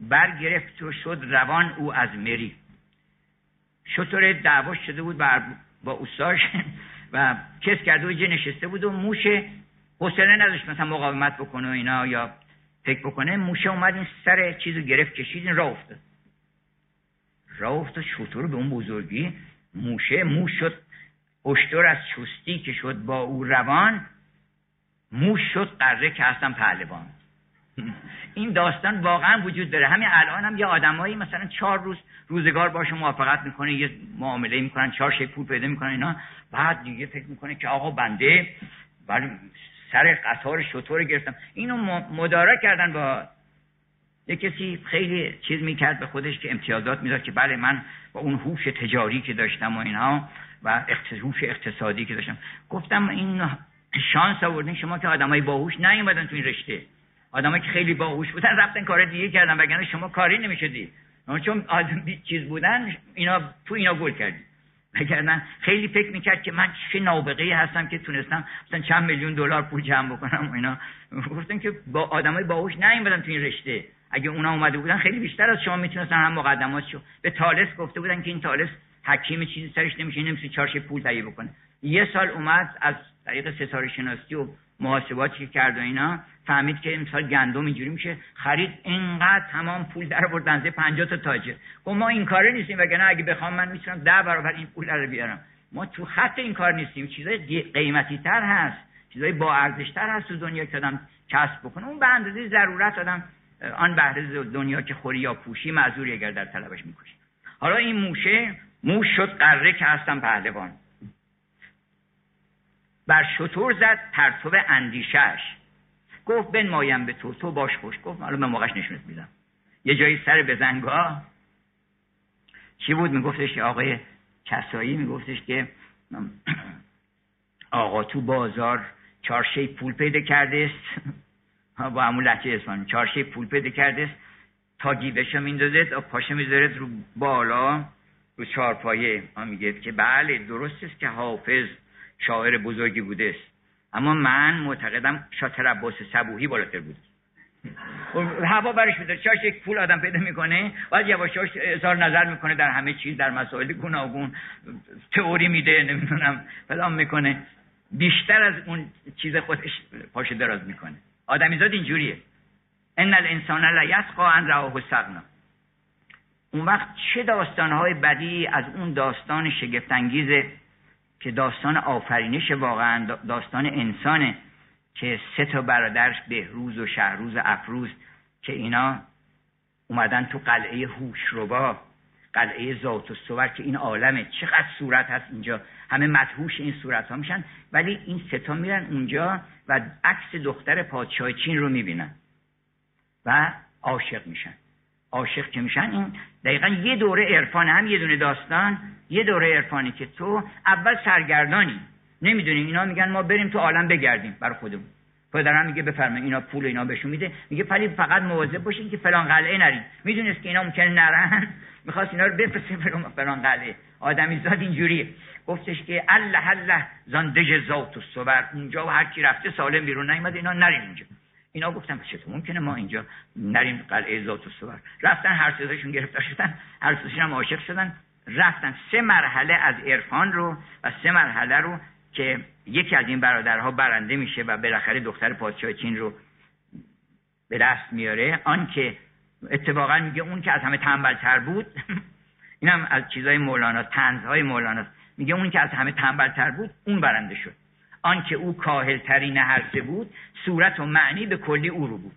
برگرفت و شد روان او از مری. شطور دعواش شده بود بر با اوستاش [LAUGHS] و کس کرده و نشسته بود و موش حوصله نداشت مثلا مقاومت بکنه و اینا یا فکر بکنه. موشه اومد این سر چیزو گرفت کشید این راه افتاد. راه افتاد شطور به اون بزرگی. موشه موش شد اشتر از چستی که شد با او روان موش شد قره که هستم پهلوان. این داستان واقعا وجود داره. همین الان هم یه آدمایی مثلا چهار روز روزگار باشه موافقت می‌کنه یه معامله می‌کنن چهار شی پول پیدا می‌کنن اینا. بعد دیگه فکر می‌کنه که آقا بنده بر سر قطار شطور گرفتم. اینو مدارا کردن با یه کسی خیلی چیز می‌کرد به خودش که امتیازات می‌داد که بله من با اون هوش تجاری که داشتم و اینها و هوش اقتصادی که داشتم. گفتم این شانس آوردین شما که آدمای باهوش نیومدن تو این رشته. آدمایی که خیلی باهوش بودن رفتن کار دیگه کردن وگرنه شما کاری نمی‌شدی. چون آدم چیز بودن اینا تو اینا گل کردی. وگرنه خیلی فکر می‌کرد که من چه نابغه هستم که تونستم مثلا چند میلیون دلار پول جمع بکنم و اینا. گفتن که با آدمای باهوش نیومدن تو این رشته. اگه اونا اومده بودن خیلی بیشتر از شما می‌تونستن هم مقدمات شو. به تالس گفته بودن که این تالس حکیم چیزی سرش نمیشه نمیشه چارش پول تهیه بکنه. یه سال اومد از طریق ستاره شناسی و محاسباتی که کرد و اینا فهمید که امسال گندم اینجوری میشه. خرید اینقدر تمام پول در آورد بنزه 50 تا تاجر. گفت ما این کاره نیستیم وگرنه اگه بخوام من می‌تونم ده برابر این پول رو بیارم. ما تو خط این کار نیستیم. چیزای قیمتی تر هست. چیزای با ارزش تر هست تو دنیا که آدم کسب بکنه. اون به اندازه ضرورت آدم آن بهره دنیا که خوری یا پوشی معذوری اگر در طلبش می‌کشی حالا این موشه موش شد قره که هستم پهلوان. بر شطور زد پرتو اندیشش گفت مایم به تو تو باش خوش. گفت حالا به موقعش نشونت میدم. یه جایی سر بزنگاه چی بود؟ میگفتش که آقای کسایی میگفتش که [CLEARS THROAT] آقا تو بازار چارشه پول پیدا کرده است [LAUGHS] با همون لحچه اسفانی چارشه پول پیدا کرده است تا گیوشو میندازد و پاشه می‌ذارد رو بالا. رو چارپایه ما میگه که بله درست است که حافظ شاعر بزرگی بوده است. اما من معتقدم شاتر عباس صبوهی بالاتر بود خب، هوا برش میداره چاش یک پول آدم پیدا می‌کنه بعد یواش یواش اظهار نظر می‌کنه در همه چیز در مسائل گوناگون تئوری میده نمی‌دونم فلان می‌کنه. بیشتر از اون چیز خودش پاش دراز می‌کنه. آدمیزاد اینجوریه. ان الانسان لا یسقا ان راه سقنا اون وقت چه داستانهای بدی از اون داستان شگفتانگیز که داستان آفرینش واقعا داستان انسانه که سه تا برادرش بهروز و شهروز و افروز که اینا اومدن تو قلعه هوشربا قلعه ذات و صور که این عالمه. چقدر صورت هست اینجا؟ همه مدهوش این صورت ها میشن ولی این ستا میرن اونجا و عکس دختر پادشاه چین رو می‌بینن و عاشق میشن. عاشق که میشن این دقیقا یه دوره عرفان هم یه دونه داستان یه دوره عرفانی که تو اول سرگردانی. نمی‌دونیم اینا میگن ما بریم تو عالم بگردیم برای خودمون. پدرم میگه بفرمایید اینا پول اینا بهشون میده. میگه ولی فقط مواظب باشین که فلان قلعه نرید می‌دونست که اینا ممکنه نرن. [LAUGHS] می‌خواست اینا رو بفرسته فلان قلعه. آدمی زاد اینجوریه. گفتش که الله الله زندج ذات و صبر اونجا و هر کی رفته سالم بیرون نیومده اینا نرین اونجا. اینا گفتم چطور؟ ممکنه ما اینجا نریم قلعه ذات و صبر رفتن هر سهشون گرفتار شدن هر هم عاشق شدن. رفتن سه مرحله از عرفان رو و سه مرحله رو که یکی از این برادرها برنده میشه و بالاخره دختر پادشاه چین رو به دست میاره. آن که اتفاقا میگه اون که از همه تنبلتر بود اینم از چیزای مولانا تنزهای مولانا. میگه اون که از همه تنبلتر بود اون برنده شد. آن که او کاهلترین هرسه بود صورت و معنی به کلی او رو بود.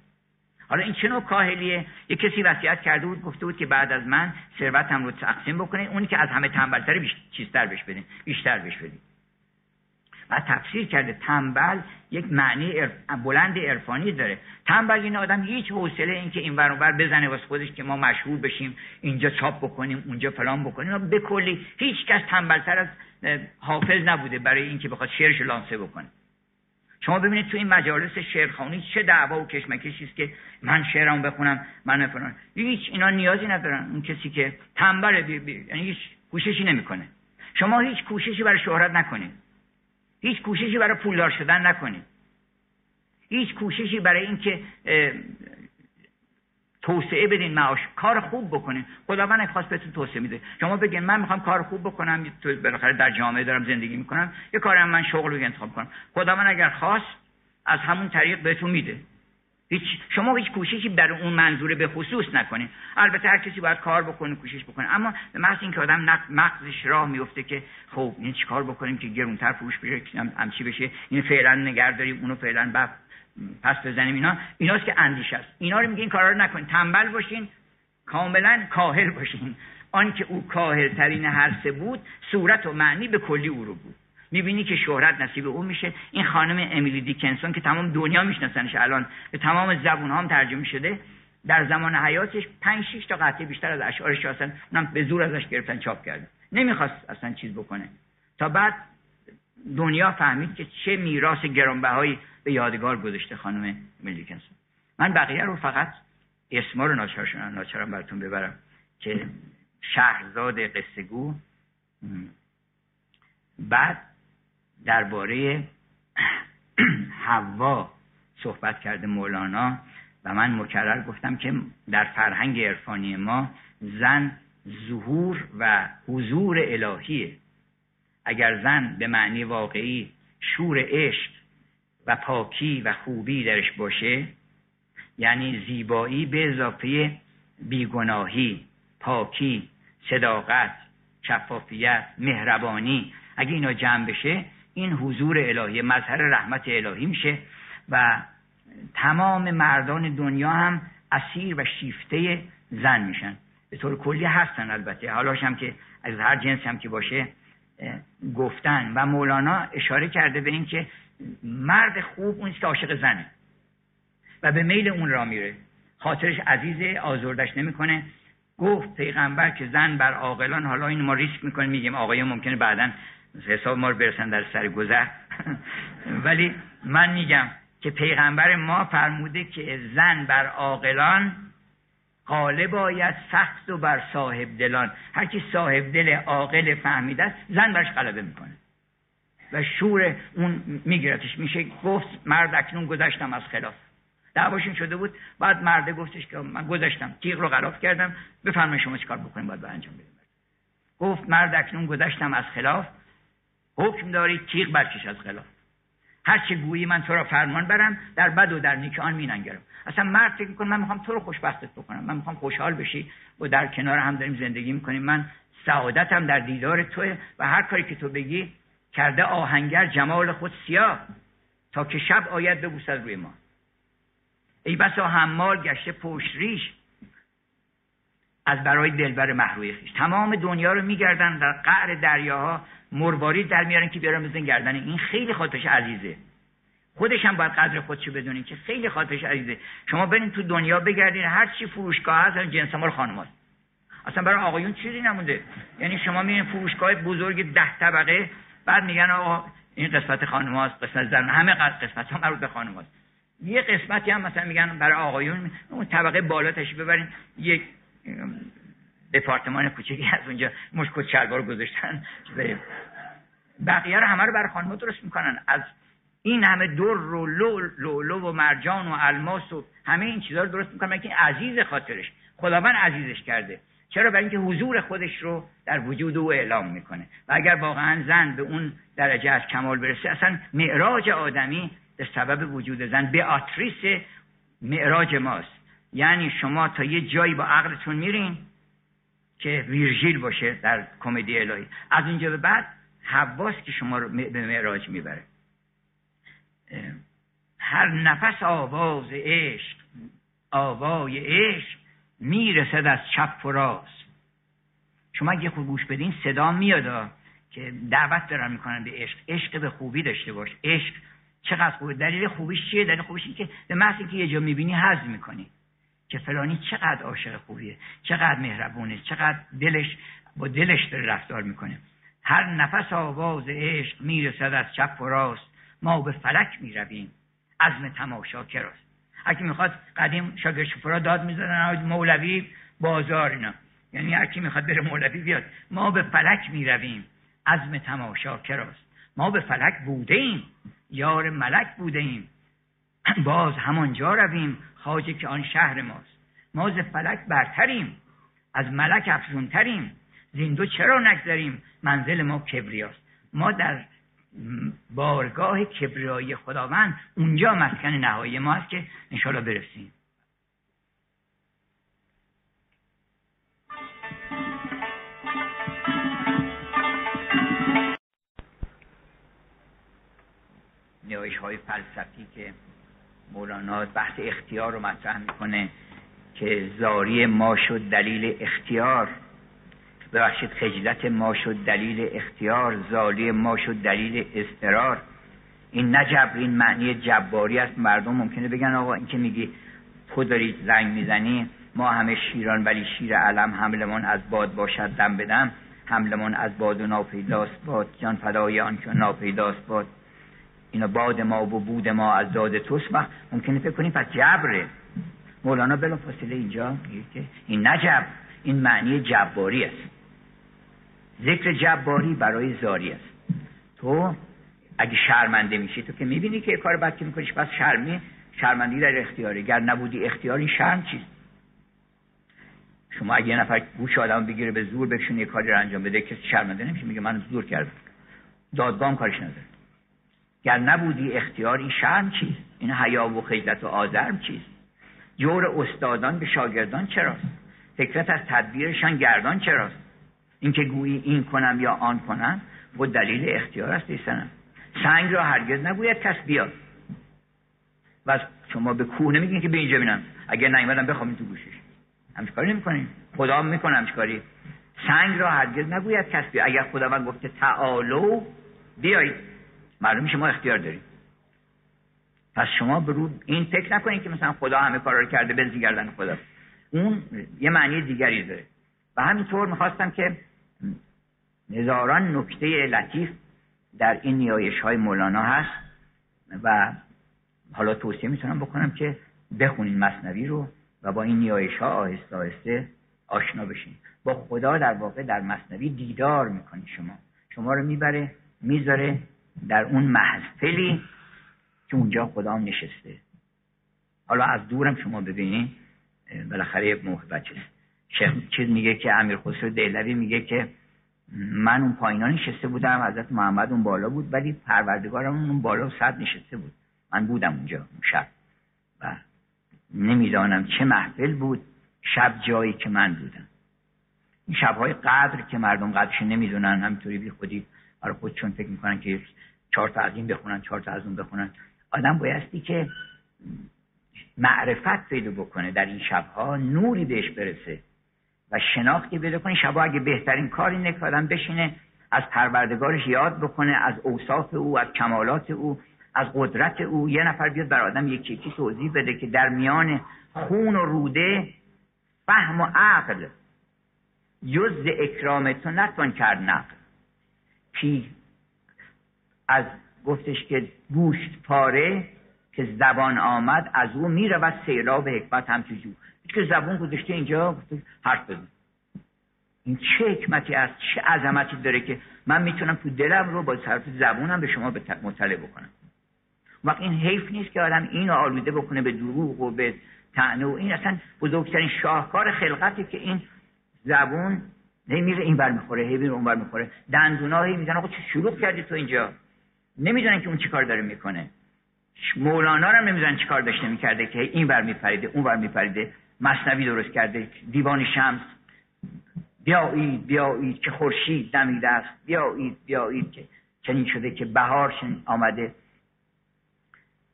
حالا این چه نوع کاهلیه؟ یه کسی وصیت کرده بود گفته بود که بعد از من ثروتم رو تقسیم بکنه اونی که از همه تنبلتر بیش... چیزتر بهش بدین بیشتر بهش بدین. و تفسیر کرده تنبل یک معنی بلند عرفانی داره. تنبل این آدم هیچ حوصله این که این بر بزنه واسه خودش که ما مشهور بشیم اینجا چاپ بکنیم اونجا فلان بکنیم. به کلی هیچ کس تنبلتر از حافظ نبوده برای اینکه بخواد شعرش لانسه بکنه. شما ببینید تو این مجالس شعرخوانی چه دعوا و کشمکشی است که من شعرم بخونم من فلان. هیچ اینا نیازی ندارن. اون کسی که تنبل یعنی هیچ کوششی نمی‌کنه. شما هیچ کوششی برای شهرت نکنید. هیچ کوششی برای پولدار شدن نکنید. هیچ کوششی برای اینکه توسعه بدین معاش. کار خوب بکنین. خداوند خواست بهتون توسعه میده. شما بگین من می‌خوام کار خوب بکنم تو بالاخره در جامعه دارم زندگی می‌کنم یه کارم من شغل رو انتخاب کنم. خداوند اگر خواست از همون طریق بهتون میده. هیچ شما هیچ کوششی در اون منظوره به خصوص نکنین. البته هر کسی باید کار بکنه کوشش بکنه. اما به محض اینکه آدم مغزش راه میفته که خب این چیکار بکنیم که گرونتر فروش بشه هم چی بشه؟ این فعلا نگرداریم اونو فعلا پس بزنیم. اینا ایناست که اندیشه است. اینا رو میگه این کارا رو نکنین. تنبل باشین. کاملا کاهل باشین. آنکه او کاهل ترین هر بود صورت و معنی به کلی او رو بود. می‌بینی که شهرت نصیب او میشه. این خانم امیلی دیکنسون که تمام دنیا میشناسنش الان به تمام زبون هم ترجمه شده در زمان حیاتش پنج شش تا قطعه بیشتر از اشعارش اصلا اونم به زور ازش گرفتن چاپ کرده. نمی‌خواست اصلا چیز بکنه. تا بعد دنیا فهمید که چه میراث گرانبهایی به یادگار گذاشته خانم دیکنسون. من بقیه رو فقط اسما رو ناچارم براتون ببرم که شهرزاد قصه گو بعد درباره [CLEARS THROAT] حوا صحبت کرده مولانا و من مکرر گفتم که در فرهنگ عرفانی ما زن ظهور و حضور الهیه. اگر زن به معنی واقعی شور عشق و پاکی و خوبی درش باشه یعنی زیبایی به اضافه بیگناهی پاکی صداقت شفافیت مهربانی اگه اینا جمع بشه این حضور الهی مظهر رحمت الهی میشه و تمام مردان دنیا هم اسیر و شیفته زن میشن. به طور کلی هستن البته. حالاش هم که از هر جنس هم که باشه گفتن. و مولانا اشاره کرده به این که مرد خوب اون که عاشق زنه. و به میل اون را میره. خاطرش عزیزه آزردش نمی‌کنه. گفت پیغمبر که زن بر عاقلان حالا این ما ریسک می‌کنیم میگیم آقای ممکنه بعدا حساب ما رو برسن در سر گذر. [LAUGHS] ولی من میگم که پیغمبر ما فرموده که زن بر عاقلان قاله باید سخت و بر صاحب دلان. هر کی صاحب دل عاقل فهمیده است زن برش غلبه می‌کنه. و شور اون میگیرتش. میشه گفت مرد اکنون گذشتم از خلاف. دعواشون شده بود بعد مرده گفتش که من گذشتم. تیغ رو غلاف کردم. بفرمایید شما چیکار بکنید باید انجام بدیم. گفت مرد اکنون گذشتم از خلاف. حکم داری تیغ برکش از خلاف. هر چه گویی من تو را فرمان برم در بد و در نیک آن میننگرم. اصلا مرد فکر می‌کنه من می‌خوام تو رو خوشبختت بکنم. من می‌خوام خوشحال بشی. و در کنار هم داریم زندگی می‌کنیم. من سعادتم در دیدار توه و هر کاری که تو بگی کرده آهنگر جمال خود سیاه. تا که شب آید ببوسد روی ما. ای بسا حمال گشته پشت ریش. از برای دلبر محروی خیش. تمام دنیا رو میگردن در قعر دریاها مروارید در میارن که بیارن بزن گردن. این خیلی خاطرش عزیزه. خودش هم باید قدر خودشو بدونین که خیلی خاطرش عزیزه. شما برین تو دنیا بگردین هر چی فروشگاه هست جنس مال خانم اصلا برای آقایون چیزی نمونده. یعنی شما میرین فروشگاه بزرگ ده طبقه بعد میگن آقا این قسمت خانم هاست قسمت زن همه قسمت ها مربوط به خانم هاست. یه قسمتی هم مثلا میگن برای آقایون اون طبقه بالا تشریف ببرین یک دپارتمان کوچکی از اونجا مشکل شلوار گذاشتن. بقیه رو همه رو برای خانم درست می‌کنن. از این همه دور و لولو و مرجان و الماس و همه این چیزها رو درست می‌کنن. که عزیز خاطرش؟ خداوند عزیزش کرده. چرا؟ برای اینکه حضور خودش رو در وجود او اعلام می‌کنه. و اگر واقعا زن به اون درجه از کمال برسه اصلا معراج آدمی به سبب وجود زن به آتریس معراج ماست. یعنی شما تا یه جایی با عقلتون میرین که ویرژیل باشه در کمدی الهی. از اینجا به بعد حواس که شما رو به معراج می‌بره. هر نفس آواز عشق آوای عشق می‌رسد از چپ و راست. شما اگه خوب گوش بدین صدا میاد که دعوت دارن می‌کنن به عشق. عشق به خوبی داشته باش. عشق چقدر خوبه؟ دلیل خوبیش چیه؟ دلیل خوبیش که به محض که یه جا می‌بینی حظ می‌کنی. که فلانی چقدر عاشق خوبیه چقدر مهربونه چقدر دلش با دلش داره رفتار می‌کنه. هر نفس آواز عشق می‌رسد از چپ و راست. ما به فلک می‌رویم. عزم تماشا کراست اگه می‌خواد قدیم شاگرد شفرا داد می‌زدن مولوی بازار اینا. یعنی هر کی می‌خواد بره مولوی بیاد. ما به فلک می‌رویم. عزم تماشا کراست ما به فلک بوده ایم. یار ملک بوده ایم. [CLEARS THROAT] باز همانجا رویم خواجه که آن شهر ماست. ما ز فلک برتریم از ملک افزونتریم. زیندو چرا نگذریم؟ منزل ما کبریاست. ما در بارگاه کبریایی خداوند اونجا مسکن نهایی ما است که انشاءالله برسیم. نیایش های فلسفی که مولانا بحث اختیار رو مطرح می‌کنه که زاری ما شد دلیل اختیار. ببخشید خجلت ما شد دلیل اختیار زالی ما شد دلیل استرار این نه این معنی جباری است. مردم ممکنه بگن آقا این که میگی تو داری زنگ می‌زنی ما همه شیران ولی شیر علم حملمان از باد باشد دم بدم حملمان از باد و ناپیداست باد. جان فدای آن که ناپیداست باد. اینا باد ما و بود ما از داد توست وقت ممکنه فکر کنیم پس جبره. مولانا بلا فاصله اینجا میگه که این نجب این معنی جباری است. ذکر جباری برای زاری است. تو اگه شرمنده میشی تو که می‌بینی که کار بد که میکنیش پس شرمی شرمندگی در اختیاری. گر نبودی اختیار این شرم چیست؟ شما اگه یه نفر گوش آدم بگیره به زور بکشون یه کاری رو انجام بده کسی شرمنده نمیشه میگه من زور کردم. دادگاه کارش نداره. گر نبودی اختیار این شرم چیست؟ این حیا و خجلت و آزرم چیست؟ جور استادان به شاگردان چراست؟ فکرت از تدبیرشان گردان چراست؟ اینکه گویی این کنم یا آن کنم و دلیل اختیار است ایسنم سنگ را هرگز نگوید کس بیاد و شما به کوه نمیگین که به اینجا بینم. اگر نیومدم بخوام تو گوشش. همچه کاری نمی‌کنین. خدا می‌کنه همچه کاری سنگ را هرگز نگوید کس بیاد اگر خداوند گفته تعالو بیایید. معلوم شما اختیار دارید پس شما برو این فکر نکنید که مثلا خدا همه کارا رو کرده به گردن خدا. اون یه معنی دیگری داره. و همینطور می‌خواستم که نظاران نکته لطیف در این نیایش های مولانا هست و حالا توصیه می‌تونم بکنم که بخونین مصنوی رو و با این نیایش ها آهسته آهسته آشنا بشین. با خدا در واقع در مصنوی دیدار می‌کنی شما. شما رو می‌بره می‌ذاره در اون محفلی که اونجا خدا نشسته. حالا از دورم شما ببینین بالاخره محبت شیخ چیز میگه که امیر خسرو دهلوی میگه که من اون پایینا نشسته بودم حضرت محمد اون بالا بود ولی پروردگارم اون بالا صد نشسته بود. من بودم اونجا اون شب. و نمی‌دانم چه محفل بود شب جایی که من بودم. این شبهای قدر که مردم قدرش نمی‌دونن همینطوری بی خودی برای خودشون فکر می‌کنن که چهار تا از این بخونن چهار تا از اون بخونن. آدم بایستی که معرفت پیدا بکنه در این شبها نوری بهش برسه و شناختی پیدا کنه. شبها اگه بهترین کار اینه که آدم بشینه از پروردگارش یاد بکنه از اوصاف او از کمالات او از قدرت او. یه نفر بیاد بر آدم یکی یکی توضیح بده که در میان خون و روده فهم و عقل جز اکرام تو نتوان کرد نقل. پی از گفتش که گوشت پاره که زبان آمد از او میره و سیلاب حکمت هم جو. که زبان گذاشته اینجا حرف بزن. این چه حکمتی است چه عظمتی داره که من می‌تونم تو دلم رو با طرف زبونم به شما مطلع بکنم. وقت این حیف نیست که آدم اینو آلوده بکنه به دروغ و به تعنه و این اصلا بزرگترین شاهکار خلقتی که این زبون هی میره این بر می‌خوره هی میره اون بر می‌خوره. دندونا هی می‌زنه آقا چه شروع کردی تو اینجا. نمی‌دونن که اون چیکار داره می‌کنه. مولانا رو نمی‌دونن چیکار داشته می‌کرده که این بر میپریده اون بر میپریده. مصنوی درست کرده. دیوان شمس. بیایید بیایید که خورشید دمیده است. بیایید بیایید که چنین شده که بهار آمده.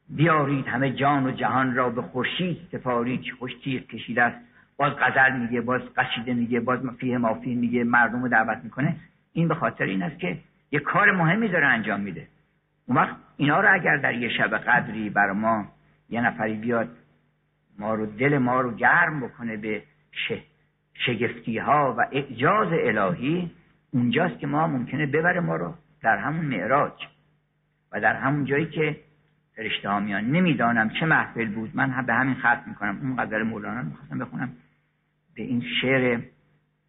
بیارید همه جان و جهان را به خورشید سپارید که خوش تیغ کشیده است. باز غزل میگه باز قصیده میگه باز فیه مافی میگه مردم رو دعوت می‌کنه. این به خاطر این است که یه کار مهمی داره انجام میده. اون وقت اینا رو اگر در یه شب قدری بر ما یه نفری بیاد ما رو دل ما رو گرم بکنه به شگفتی ها و اعجاز الهی اونجاست که ما ممکنه ببره ما رو در همون معراج. و در همون جایی که فرشته ها میان. نمی‌دانم چه محفل بود. من به همین ختم می‌کنم. اون غزل مولانا می‌خواستم بخونم. به این شعر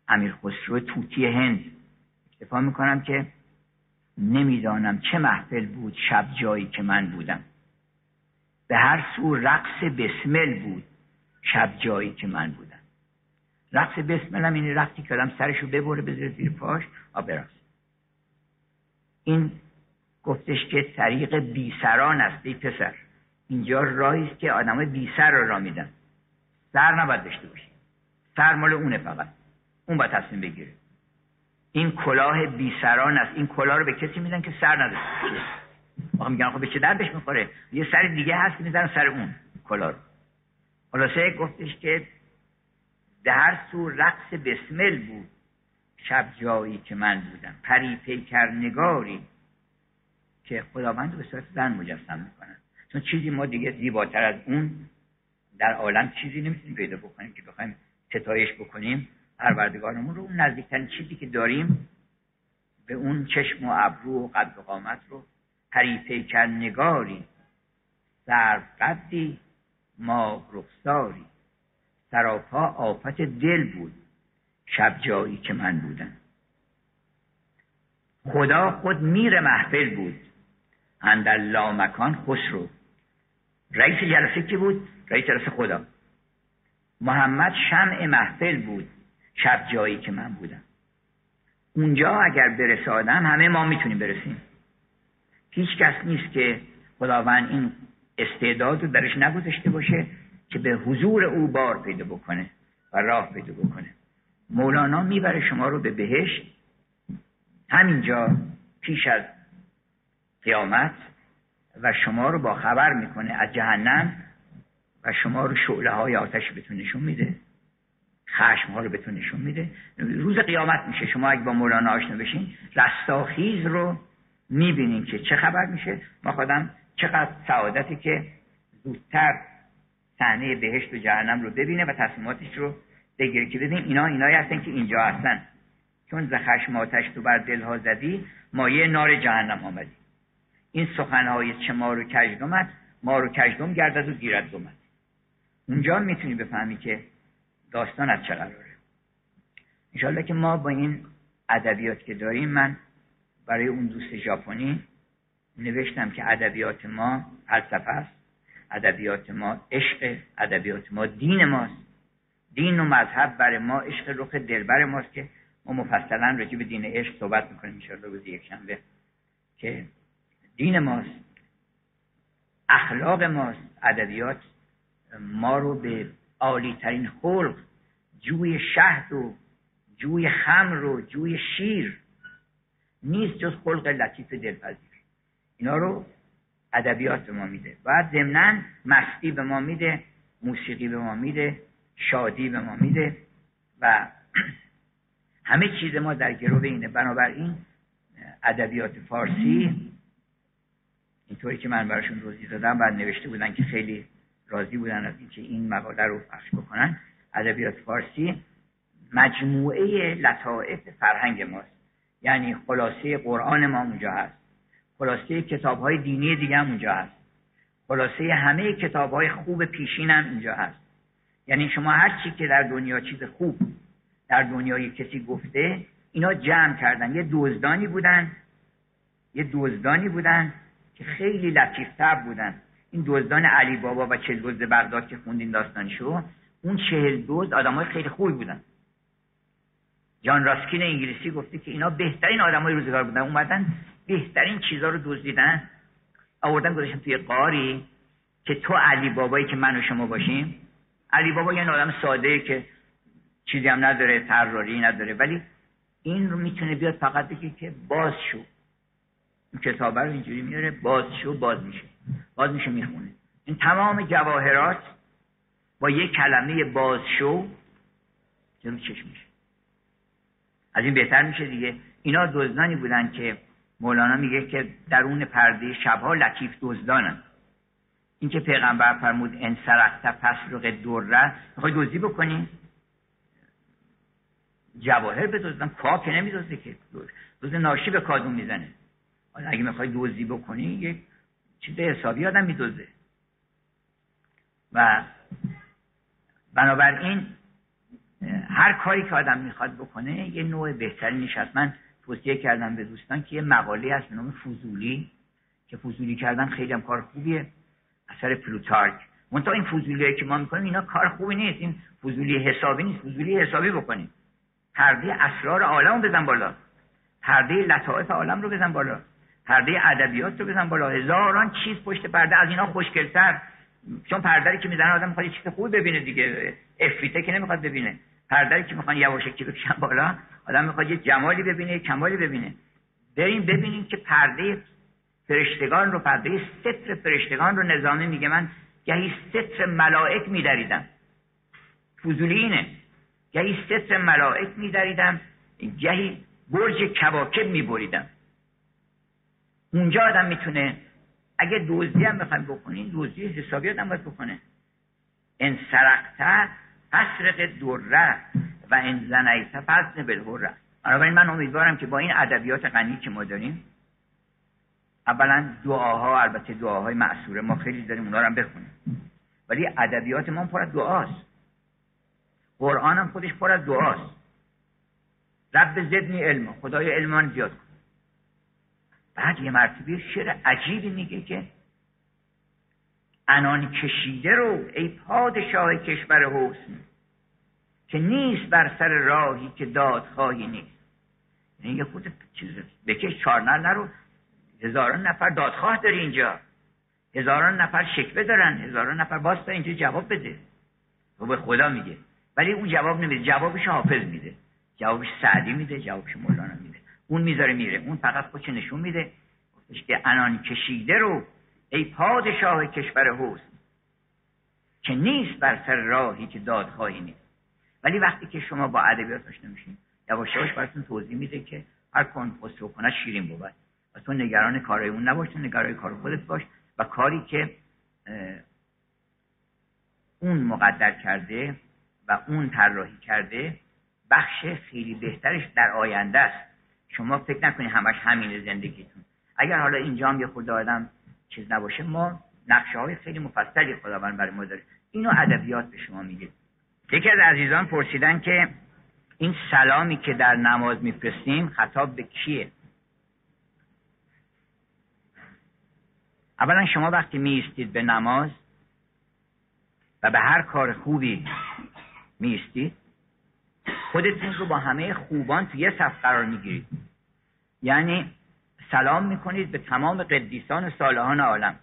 امیر خسرو توتی هند. اکتفا می‌کنم که نمی‌دانم چه محفل بود شب جایی که من بودم. به هر سو رقص بسمل بود شب جایی که من بودم. رقص بسمل هم این رقصی که آدم سرشو ببره بذاره زیر پاش آ برقص. این گفتش که طریق بیسران است ای پسر. اینجا راهی است که آدمای بی سر رو را میدن. سر نباید داشته باشی. سر مال اونه فقط. اون باید تصمیم بگیره. این کلاه بی سران است. این کلاه رو به کسی میدن که سر باشه آقا میگن خب به چه دردش می‌خوره؟ یه سر دیگه هست که می‌زنن سر اون کلاه رو. خلاصه گفتش که در سو رقص بسمل بود. شب جایی که من بودم. پری پیکر نگاری که خداوند به صورت زن مجسم می‌کنن. چون چیزی ما دیگه زیباتر از اون در عالم چیزی نمی‌تونیم پیدا بکنیم که بخوایم ستایش بکنیم پروردگارمون رو اون نزدیکترین چیزی که داریم به اون چشم و ابرو و قد و قامت رو پری پیکر نگاری سر قدی ما رخساری سراپا آفت دل بود شب جایی که من بودم. خدا خود میر محفل بود اندر لامکان خسرو رئیس جلسه کی بود؟ رئیس جلسه خدا. محمد شمع محفل بود. شب جایی که من بودم. اونجا اگر برسه آدم همه ما می‌تونیم برسیم. هیچ کس نیست که خداوند این استعداد رو درش نگذاشته باشه که به حضور او بار پیدا بکنه و راه پیدا بکنه. مولانا می‌بره شما رو به بهشت. همینجا پیش از قیامت و شما رو با خبر می‌کنه از جهنم. و شما رو شعله های آتش بهتون نشون میده. خشم ها رو بهتون نشون میده. روز قیامت میشه. شما اگه با مولانا آشنا بشین رستاخیز رو می‌بینین که چه خبر میشه. ما خودم چقدر سعادتی که زودتر صحنه بهشت و جهنم رو ببینه و تصمیماتش رو بگیره که ببین اینا اینایی هستن که اینجا هستن. چون ز خشم آتش تو بر دلها زدی مایه نار جهنم آمدی. این سخنهای چه ما رو کجدمت ما رو کجدم گردد و گیرد دومد اونجا می‌تونی بفهمی که داستان از چه قراره. انشالله که ما با این ادبیات که داریم من برای اون دوست ژاپنی نوشتم که ادبیات ما فلسفه است ادبیات ما عشق ادبیات ما دین ماست. دین و مذهب برای ما عشق رخ دلبر ماست که ما مفصلا راجع به دین عشق صحبت می‌کنیم انشاءالله روز یک شنبه که دین ماست اخلاق ماست ادبیات ما رو به عالی ترین خلق جوی شهد و جوی خمر و جوی شیر نیست جز خلق لطیف دلپذیر. اینا رو ادبیات به ما میده. بعد ضمنا مستی به ما میده موسیقی به ما میده شادی به ما میده و همه چیز ما در گروه اینه. بنابراین ادبیات فارسی اینطوری که من براشون روزی دادم بعد نوشته بودن که خیلی راضی بودن از اینکه این مقاله رو پخش بکنن ادبیات فارسی مجموعه لطائف فرهنگ ماست. یعنی خلاصه قرآن ما اونجا هست. خلاصه کتاب های دینی دیگه هم اونجا هست. خلاصه همه کتاب های خوب پیشین هم اینجا هست. یعنی شما هر چی که در دنیا چیز خوب در دنیای کسی گفته اینا جمع کردن. یه دوزدانی بودن یه دوزدانی بودن که خیلی لطیفتر بودن. این دزدان علی بابا و چل دزد بغداد که خوندین داستانشو اون چهل دزد های خیلی خوبی بودن. جان راسکین انگلیسی گفته که اینا بهترین های روزگار بودن. اومدن بهترین چیزها رو دزدیدن آوردن گذاشتن توی قاری که تو علی بابایی که من و شما باشیم. علی بابا یه آدم ساده که چیزی هم نداره طراحی نداره ولی این رو می‌تونه بیاد فقط بگه که باز شو. این کتاب رو اینجوری میاره باز شو باز میشه. باز میشه می‌خونه. این تمام جواهرات با یک کلمه باز شو جلو چشم میشه. از این بهتر میشه دیگه. اینا دزدانی بودن که مولانا میگه که درون پرده شبها لطیف دزدانن. این که پیغمبر فرمود ان سرقت پسرق دره می‌خوای دزدی بکنی؟ جواهر بدزدن کاه که نمیدزده که. دوز ناشی به کادون می‌زنه. اگه می‌خوای دزدی بکنی یک چیز حسابی آدم میدزده و بنابراین هر کاری که آدم می‌خواد بکنه یه نوع بهتری نشد من توصیه کردم به دوستان که یه مقاله هست به نام فوزولی که فوزولی کردن خیلی هم کار خوبیه. اثر پلوتارک. منتها این فوزولی که ما می‌کنیم اینا کار خوبی نیست. این فوزولی حسابی نیست. فوزولی حسابی بکنیم. پرده اسرار عالم رو بزن بالا. پرده لطائف عالم رو بزن بالا. پرده ادبیات رو بزن بالا. هزاران چیز پشت پرده از اینا خوشگلتر. چون پردری که می‌زنه آدم می‌خواد چیز خوبی ببینه دیگه. افریته که نمی‌خواد ببینه. پردری که می‌خوان یواشکی بکشن بالا آدم می‌خواد یه جمالی ببینه یه کمالی ببینه. بریم ببینیم که پرده فرشتگان رو پرده ستر فرشتگان رو نظامی میگه. من گهی ستر ملائک میدریدم. فضولی اینه. گهی ستر ملائک میدریدم. گهی برج کواکب میبریدم. اونجا آدم می‌تونه اگه دوزی هم بخوایم بکنین دوزی حسابی آدم باید بکنه. ان سرقت فسرق دره و ان زنیت فزن بالهره بنابراین من امیدوارم که با این ادبیات غنی که ما داریم اولا دعاها البته دعاهای معصوره ما خیلی داریم اونا رو هم بخونیم. ولی ادبیات ما پر از دعاست. قرآن هم خودش پر از دعاست. رب زدنی علم خدای علمان زیاد کن. بعد یه مرتبه شعر عجیبی میگه که انان کشیده رو ای پادشاه کشور حسن که نیست بر سر راهی که دادخواهی نیست. یعنی یه خود چیز بکش چارنر نرو. هزاران نفر دادخواه داری اینجا. هزاران نفر شکوه دارن. هزاران نفر باستا اینجا جواب بده. و به خدا میگه. ولی اون جواب نمیده. جوابش حافظ میده. جوابش سعدی میده. جوابش مولانا میده. اون می‌ذاره میره. اون فقط خودش نشون میده. گفتش که انان کشیده رو ای پادشاه کشور حسن. که نیست بر سر راهی که دادخواهی نیست. ولی وقتی که شما با ادبیات آشنا میشین یواش یواش براتون توضیح میده که هر کن خسرو کنه شیرین بود. و تو نگران کارای اون نباش نگران کار خودت باش و کاری که اون مقدر کرده و اون طراحی کرده بخش خیلی بهترش در آینده است. شما فکر نکنید همش همین زندگیتون. اگر حالا اینجا هم یه خود آدم چیز نباشه ما نقشه های خیلی مفصلی خداوند برای ما داره. اینو ادبیات به شما میگه. یکی از عزیزان پرسیدن که این سلامی که در نماز میفرستیم خطاب به کیه؟ اولا شما وقتی میستید به نماز و به هر کار خوبی میستید خودتون رو با همه خوبان توی یه صف قرار می‌گیرید یعنی سلام می‌کنید به تمام قدیسان و صالحان عالم.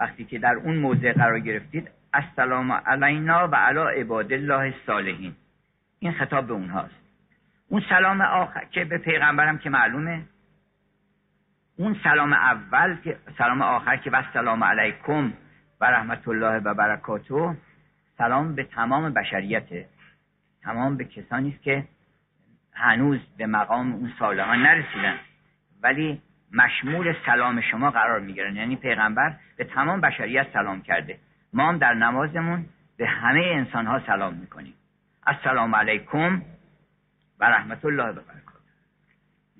وقتی که در اون موضع قرار گرفتید السلام علینا و علی عباد الله الصالحین. این خطاب به اونهاست. اون سلام آخر که به پیغمبرم که معلومه. اون سلام اول که سلام آخر که و سلام علیکم و رحمت الله و برکاته. سلام به تمام بشریته. تمام به کسانی است که هنوز به مقام اون صالحان نرسیدن. ولی مشمول سلام شما قرار می‌گیرن. یعنی پیغمبر به تمام بشریت سلام کرده. ما هم در نمازمون به همه انسان ها سلام می‌کنیم. السلام علیکم و رحمت الله و برکاته.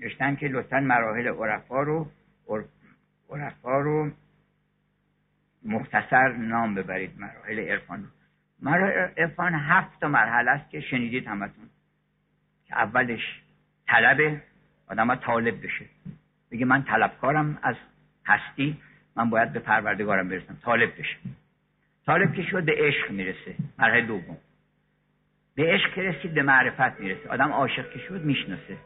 نوشتن که لطفا مراحل عرفا رو عرفا رو مختصر نام ببرید. مراحل عرفان مراحل عرفان هفت مرحله است که شنیدید همتون. که اولش طلب آدم طالب بشه. بگه من طلبکارم از هستی من باید به پروردگارم برسم. طالب بشه. طالب که شد به عشق می‌رسه. مرحله دوم. به عشق که رسید به معرفت می‌رسه. آدم عاشق که شد می‌شناسه.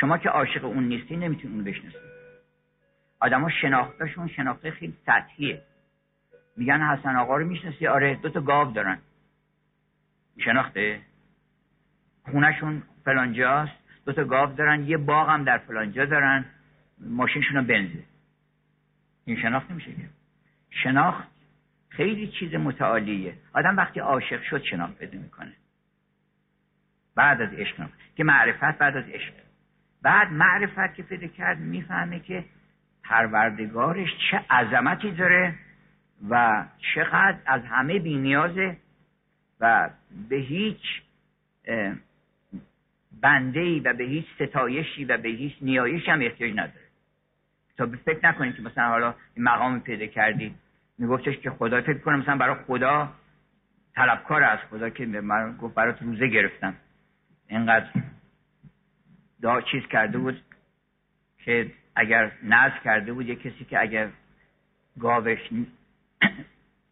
شما که عاشق اون نیستی نمی‌تونی اون بشناسید. آدما شناختشون شناخته خیلی سطحیه. میگن حسن آقا رو می‌شناسی؟ آره دو تا گاو دارن. شناخته؟ خونهشون فلانجاست دو تا گاو دارن یه باغ هم در فلانجا دارن ماشینشون بنزه. این شناخت نمیشه که. شناخت خیلی چیز متعالیه. آدم وقتی عاشق شد شناخت بده می‌کنه. بعد از عشق که معرفت بعد از عشق. بعد معرفت که پیدا کرد می‌فهمه که پروردگارش چه عظمتی داره و چقدر از همه بینیازه و به هیچ بنده و به هیچ ستایشی و به هیچ نیایشی هم احتیاج نداره. تا فکر نکنید که مثلا حالا این مقام پیدا کردید. میگفتش که خدا فکر کنم مثلا برای خدا طلبکار از خدا که من گفت برات روزه گرفتم. اینقدر دا چیز کرده بود که اگر نز کرده بود یه کسی که اگر گاوش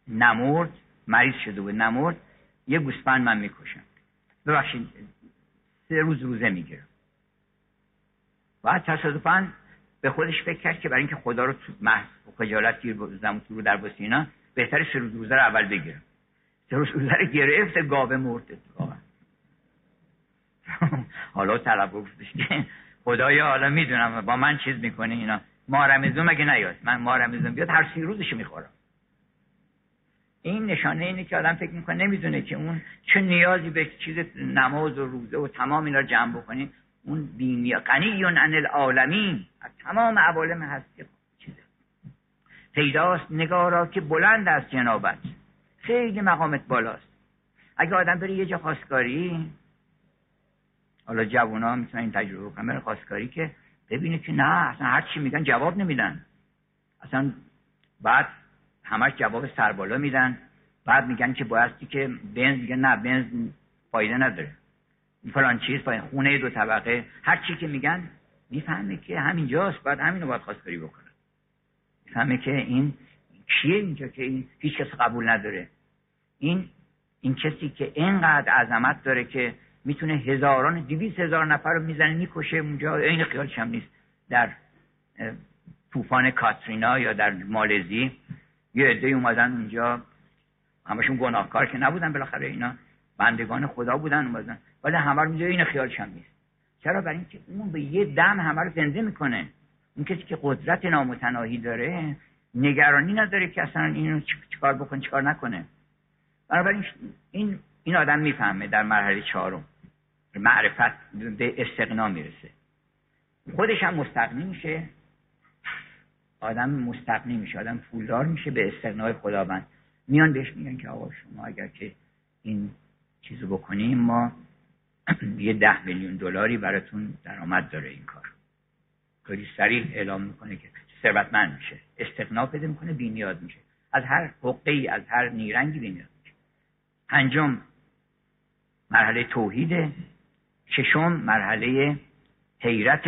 نمرد مریض شده بود نمرد یه گوسفند من می‌کشم. ببخشید سه روز روزه می‌گیرم. بعد تصادفا به خودش فکر کرد که برای اینکه خدا رو تو محض خجالت گیر بزنم تو رو در بسینا بهتر سه روز روزه رو اول بگیرم. سه روز روزه رو گرفت گاوه مرد حالا طلب گفتش که خدایا حالا می‌دونم با من چیز می‌کنه اینا. مارمزون مگه نیاد؟ من مارمزون بیاد هر سی روزش می‌خورم. این نشانه اینه که آدم فکر می‌کنه نمی‌دونه که اون چه نیازی به چیز نماز و روزه و تمام اینا جمع بکنیم. اون بینی غنیون عن العالمین. از تمام عوالم هستی چیزه. پیداست نگارا که بلند از جنابت خیلی مقامت بالاست. اگه آدم بره یه جا خواستگاری حالا جوونا می‌تونن این تجربه کنن بره خواستگاری که ببینه که نه اصلا هر چی میگن جواب نمیدن. اصلا بعد همش جواب سربالا میدن. بعد میگن که بایستی که بنز میگن نه بنز فایده نداره. فلان چیز فایده خونه دو طبقه. هر چی که میگن می‌فهمه که همینجاست. بعد همینو باید خواستگاری بکنه. می‌فهمه که این کیه اینجا که این هیچ کس قبول نداره. این این کسی که اینقدر عظمت داره که می‌تونه هزاران دویست هزار نفر رو می‌زنه می‌کشه اونجا. این خیالش هم نیست. در طوفان کاترینا یا در مالزی یه عده اومدن اونجا همشون گناهکار که نبودن بالاخره اینا. بندگان خدا بودن اومدن. ولی همه رو این خیالش هم نیست. چرا؟ برای اینکه اون به یه دم همه رو زنده می‌کنه. اون کسی که قدرت نامتناهی داره نگرانی نداره که اصلا اینو چیکار بکن چیکار نکنه. بنابراین این این آدم می‌فهمه در مرحله چهارم. معرفت به استقنا می‌رسه. خودش هم مستقنی میشه. آدم مستقنی میشه آدم پولدار میشه به استقنای خداوند. میان بهش میگن که آقا شما اگر که این چیزو بکنیم ما [CLEARS THROAT] یه ده میلیون دلاری براتون درآمد داره این کار. خیلی سریع اعلام می‌کنه که ثروتمند میشه. استقنا پیدا می‌کنه بینیاد میشه. از هر حقه ای از هر نیرنگی بینیاد میشه. پنجم مرحله توحیده ششم مرحله حیرت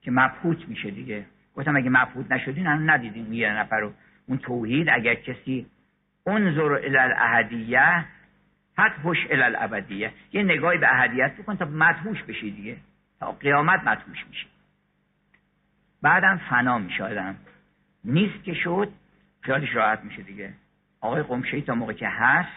که مبهوت میشه دیگه. گفتم اگه مبهوت نشدین هم ندیدین یه نفر رو. اون توحید اگر کسی انظر الى الاحدیه فتحش الى الابدیه. یه نگاهی به احدیت بکن تا مدهوش بشی دیگه. تا قیامت مدهوش میشه بعدم فنا میشه نیست که شد خیالش راحت میشه دیگه. آقای قمشه تا موقع که هست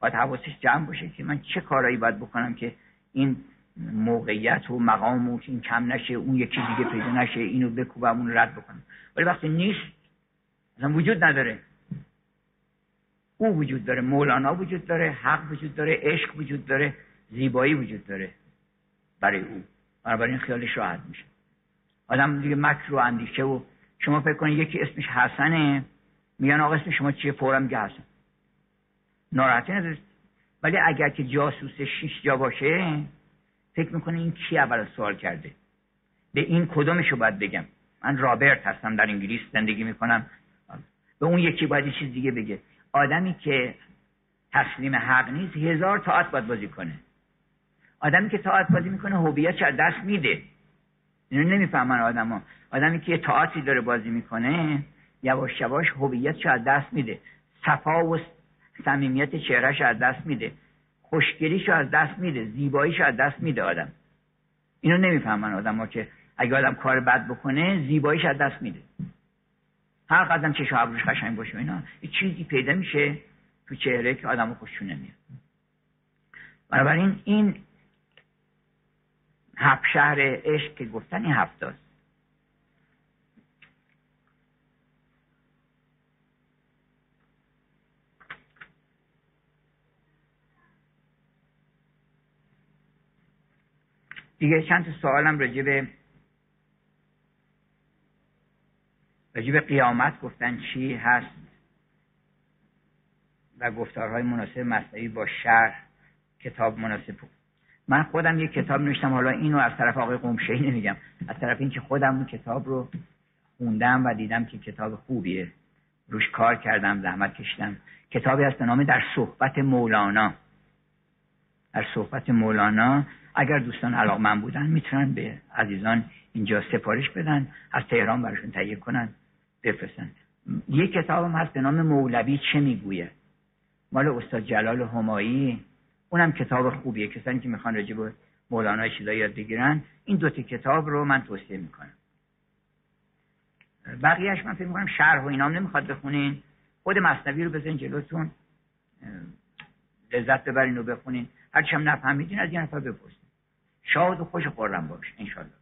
باید حواسش جمع باشه که من چه کارایی باید بکنم که این موقعیت و مقام و این کم نشه اون یکی دیگه پیدا نشه اینو بکوبم اون رد بکنم. ولی وقتی نیست اصلا وجود نداره. او وجود داره مولانا وجود داره حق وجود داره عشق وجود داره زیبایی وجود داره برای او. بنابراین خیالش راحت میشه. آدم دیگه مکر و اندیشه و شما فکر کنید یکی اسمش حسنه میگن آقا اسم شما چیه؟ فورا میگه حسن. ناراحتی نداره ولی اگر که جاسوس شیش جا باشه فکر می‌کنه این کی اول سوال کرده؟ به این کدومشو باید بگم؟ من رابرت هستم در انگلیس زندگی می‌کنم. به اون یکی باید چیز دیگه بگه. آدمی که تسلیم حق نیست هزار تاعت باید بازی کنه. آدمی که تاعت بازی می‌کنه هویت از دست میده. اینو نمی‌فهمن آدما. آدمی که تاعتی داره بازی می‌کنه یواش یواش هویتش از دست میده. صفا و صمیمیت چهرهش از دست میده. خوشگلیشو از دست میده زیباییشو از دست میده آدم. اینو نمی‌فهمن آدم ها که اگه آدم کار بد بکنه زیباییش از دست میده. هر قدم چش ابروش قشنگ باشه اینا یه چیزی پیدا میشه تو چهره که آدم خوششون نمیاد بنابراین این هفت شهر عشق که گفتن این هفتاست. دیگه چند تا سوالم راجع به قیامت گفتن چی هست و گفتارهای مناسب مصنوی با شرح کتاب مناسب. من خودم یک کتاب نوشتم حالا اینو از طرف آقای قمشه ای نمیگم از طرف اینکه خودم اون کتاب رو خوندم و دیدم که کتاب خوبیه. روش کار کردم زحمت کشیدم. کتابی هست به نام در صحبت مولانا. در صحبت مولانا اگر دوستان من بودن می‌تونن به عزیزان اینجا سفارش بدن از تهران براشون تهیه کنن بفرستن. یه کتابم هست به نام مولوی چه می‌گوید؟ مال استاد جلال همایی. اونم کتاب خوبیه. کسانی که می‌خوان راجع به مولانا چیزا یاد بگیرن این دوتا کتاب رو من توصیه می‌کنم. بقیهش من فکر می‌کنم شرح و اینام نمی‌خواد بخونین. خود مصنوی رو بزنین جلوتون. لذت ببرین و بخونین. هرچی هم نفهمیدین از یه نفر بپرسین. شاد و خوش خورم باش انشالله.